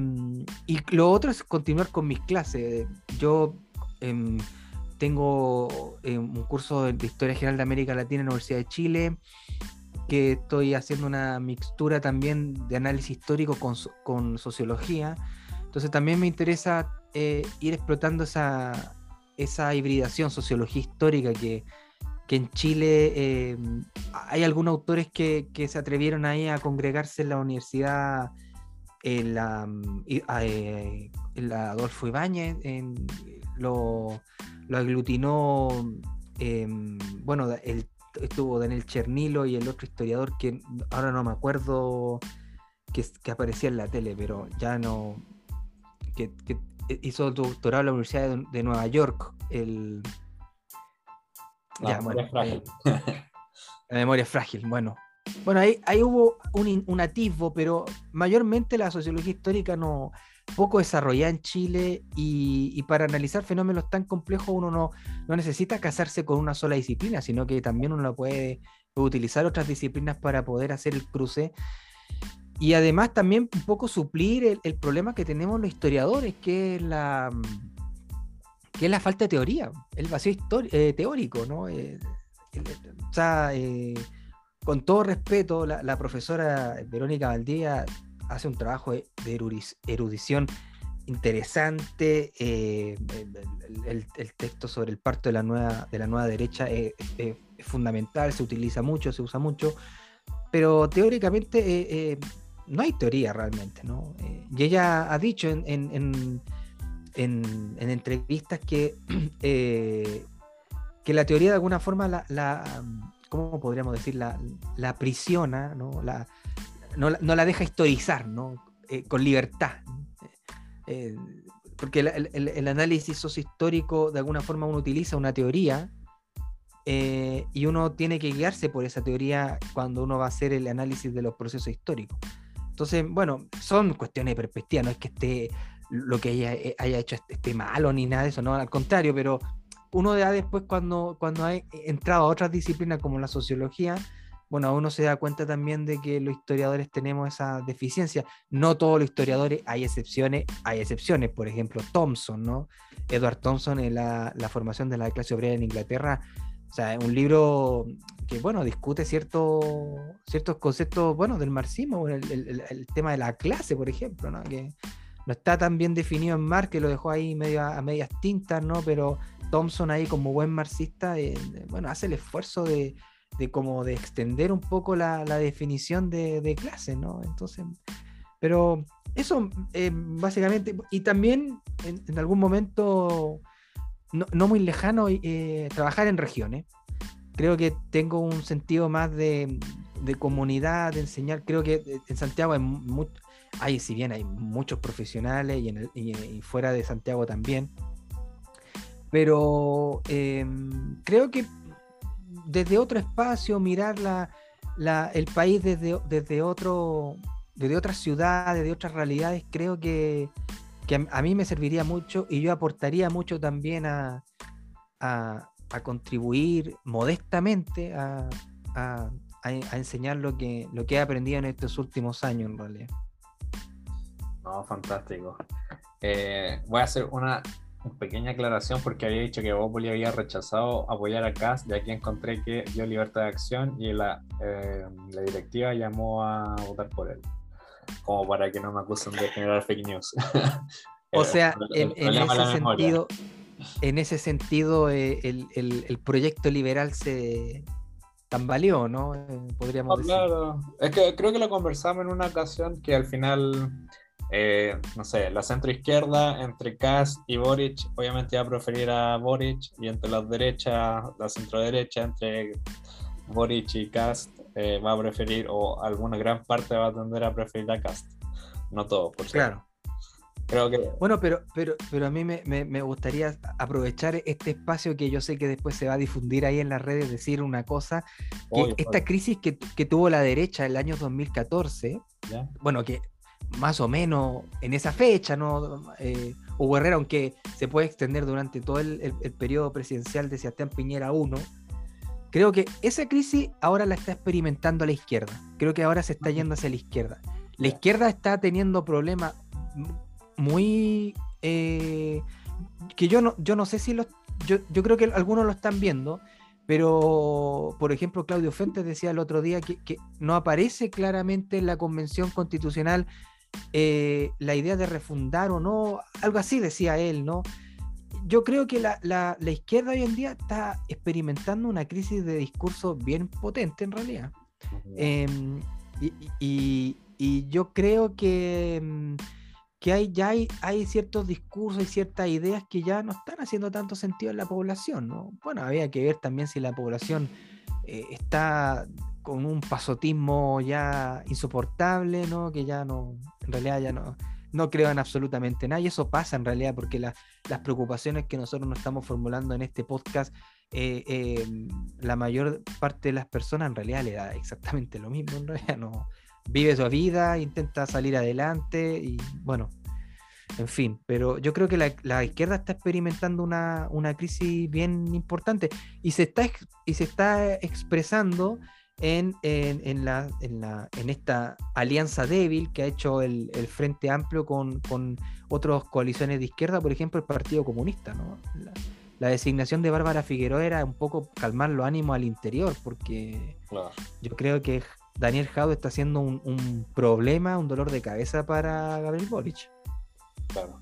y, lo otro es continuar con mis clases. Yo em, tengo em, un curso de Historia General de América Latina en la Universidad de Chile, que estoy haciendo una mixtura también de análisis histórico con, con sociología. Entonces también me interesa eh, ir explotando esa, esa hibridación sociología histórica que, que en Chile eh, hay algunos autores que, se atrevieron ahí a congregarse en la universidad, en la, eh, Adolfo Ibáñez, lo, aglutinó, em, bueno, estuvo Daniel Chernilo y el otro historiador que ahora no me acuerdo que, aparecía en la tele, pero ya no, que, hizo doctorado en la Universidad de Nueva York, el la memoria frágil. la memoria frágil, bueno. Bueno, ahí, ahí hubo un, atisbo, pero mayormente la sociología histórica no poco desarrollada en Chile y, para analizar fenómenos tan complejos uno no, no, necesita casarse con una sola disciplina, sino que también uno puede, utilizar otras disciplinas para poder hacer el cruce. Y además también un poco suplir el, problema que tenemos los historiadores, que es la que es la falta de teoría, el vacío eh, teórico, ¿no? Eh, o sea, eh, con todo respeto, la, profesora Verónica Valdía hace un trabajo de, erudición interesante. El, texto sobre el parto de la nueva, de la nueva derecha es, fundamental, se utiliza mucho, se usa mucho, pero teóricamente no hay teoría realmente, ¿no? y ella ha dicho en en, entrevistas que, eh, que la teoría de alguna forma la, ¿cómo podríamos decir? La, la prisiona, ¿no? La, no, la deja historizar, ¿no? Eh, con libertad. Eh, porque el, análisis sociohistórico, de alguna forma, uno utiliza una teoría y uno tiene que guiarse por esa teoría cuando uno va a hacer el análisis de los procesos históricos. Entonces, bueno, son cuestiones de perspectiva, no es que esté lo que ella eh, haya hecho esté malo ni nada de eso, no, al contrario, pero uno ya después cuando, cuando ha entrado a otras disciplinas como la sociología, bueno, uno se da cuenta también de que los historiadores tenemos esa deficiencia. No todos los historiadores, hay excepciones, hay excepciones. Por ejemplo, Thompson, ¿no? Edward Thompson en la, la formación de la clase obrera en Inglaterra. O sea, un libro que, bueno, discute cierto, ciertos conceptos, bueno, del marxismo, el, el, el, tema de la clase, por ejemplo, ¿no? Que no está tan bien definido en Marx, que lo dejó ahí medio a, medias tintas, ¿no? Pero Thompson ahí como buen marxista, eh, bueno, hace el esfuerzo de, de como de extender un poco la, definición de, clase, ¿no? Entonces, pero eso eh, básicamente, y también en, algún momento no, muy lejano, eh, trabajar en regiones. Creo que tengo un sentido más de, comunidad, de enseñar. Creo que en Santiago hay, si bien hay muchos profesionales y, fuera de Santiago también, pero em, creo que desde otro espacio, mirar la, el país desde, desde, otro, desde otras ciudades, de otras realidades, creo que, a, mí me serviría mucho y yo aportaría mucho también a, contribuir modestamente a, enseñar lo que, lo que he aprendido en estos últimos años, en realidad. No, fantástico. Eh, voy a hacer una pequeña aclaración porque había dicho que Bópoli había rechazado apoyar a Cas, y aquí encontré que dio libertad de acción y la, eh, la directiva llamó a votar por él, como para que no me acusen de generar fake news. o sea, en, ese sentido, en, ese sentido, el, el, el, proyecto liberal se tambaleó, ¿no? Eh, podríamos decir. Claro, es que creo que lo conversamos en una ocasión que al final eh, no sé, la centro izquierda entre Kass y Boric, obviamente va a preferir a Boric, y entre las derechas, la centro derecha entre Boric y Cast eh, va a preferir, o alguna gran parte va a tender a preferir a Cast. No todo, por Claro. Creo que... Bueno, pero, pero, pero a mí me, me, gustaría aprovechar este espacio que yo sé que después se va a difundir ahí en las redes, decir una cosa, que esta crisis que, que, tuvo la derecha el año 2014, bueno, que más o menos en esa fecha, ¿no? Eh, Hugo Herrera, aunque se puede extender durante todo el, periodo presidencial de Sebastián Piñera 1, creo que esa crisis ahora la está experimentando la izquierda. Creo que ahora se está yendo hacia la izquierda. La izquierda está teniendo problemas muy... Eh, que yo no, yo no sé si los... Yo, yo creo que algunos lo están viendo, pero, por ejemplo, Claudio Fuentes decía el otro día que, que, no aparece claramente en la Convención Constitucional eh, la idea de refundar o no, algo así decía él, ¿no? Yo creo que la, la, izquierda hoy en día está experimentando una crisis de discurso bien potente en realidad. Em, y, y, yo creo que, mm, que hay, ya hay, hay, ciertos discursos y ciertas ideas que ya no están haciendo tanto sentido en la población, ¿no? Bueno, había que ver también si la población eh, está con un pasotismo ya insoportable, ¿no? Que ya no, en realidad ya no, no creo en absolutamente nada. Y eso pasa en realidad porque las preocupaciones que nosotros nos estamos formulando en este podcast, eh, em, la mayor parte de las personas en realidad le da exactamente lo mismo, en realidad no vive su vida, intenta salir adelante y bueno, en fin, pero yo creo que la, izquierda está experimentando una, una, crisis bien importante y se está, y se está expresando en, en, la, en, esta alianza débil que ha hecho el, Frente Amplio con, con, otras coaliciones de izquierda, por ejemplo, el Partido Comunista. ¿no? La, designación de Bárbara Figueroa era un poco calmar los ánimos al interior, porque yo creo que Daniel Jaude está haciendo un, un, problema, un dolor de cabeza para Gabriel Boric. Claro.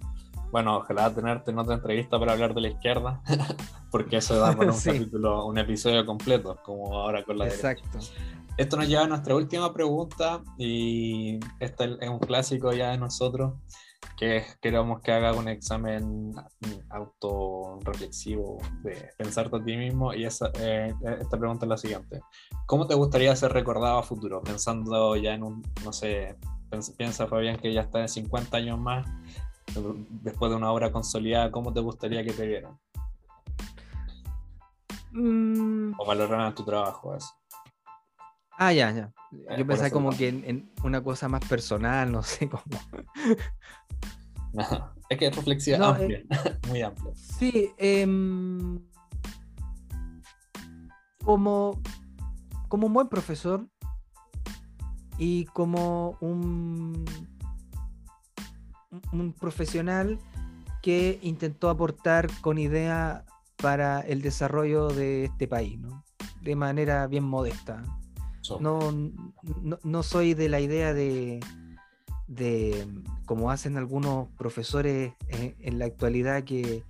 Bueno, ojalá tenerte en otra entrevista para hablar de la izquierda, porque eso da para un capítulo, un episodio completo, como ahora con la Exacto. Esto nos lleva a nuestra última pregunta y este es un clásico ya de nosotros, que queremos que haga un examen autorreflexivo de pensarte a ti mismo y esa, eh, esta pregunta es la siguiente. ¿Cómo te gustaría ser recordado a futuro? Pensando ya en un, no sé, piensa Fabián que ya está de 50 años más después de una obra consolidada, ¿cómo te gustaría que te vieran? Mm. ¿O valoran tu trabajo? Eso? Ah, ya, ya. Eh, Yo pensaba como que en, una cosa más personal, no sé cómo. No, es que es reflexiva amplia, eh, muy amplia. Sí, em, como, como un buen profesor y como un, un profesional que intentó aportar con idea para el desarrollo de este país, ¿no? de manera bien modesta. No, no, soy de la idea de, de, como hacen algunos profesores en, la actualidad, que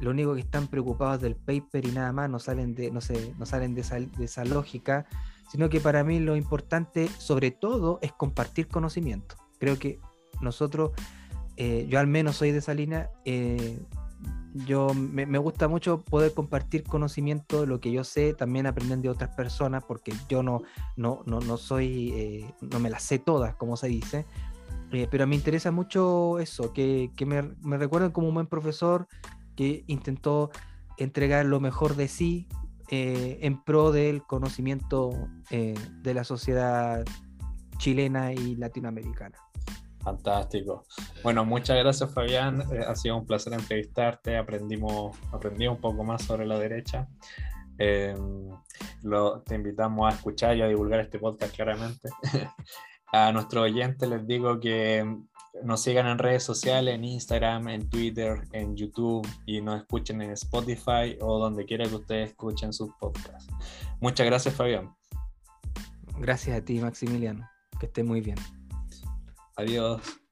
lo único que están preocupados del paper y nada más, no salen de, no sé, no salen de esa, de esa lógica, sino que para mí lo importante, sobre todo, es compartir conocimiento. Creo que nosotros eh, yo al menos soy de esa línea, eh, yo me, gusta mucho poder compartir conocimiento lo que yo sé, también aprender de otras personas, porque yo no, no, no, soy, eh, no me las sé todas, como se dice, pero me interesa mucho eso, que, me, me, recuerden como un buen profesor que intentó entregar lo mejor de sí en pro del conocimiento de la sociedad chilena y latinoamericana. Fantástico. Bueno, muchas gracias Fabián. Eh, ha sido un placer entrevistarte. Aprendimos, aprendí un poco más sobre la derecha. Em, te invitamos a escuchar y a divulgar este podcast claramente. a nuestros oyentes les digo que nos sigan en redes sociales, en Instagram, en Twitter, en YouTube y nos escuchen en Spotify o donde quiera que ustedes escuchen sus podcasts. Muchas gracias Fabián. Gracias a ti Maximiliano. Que esté muy bien. Adiós.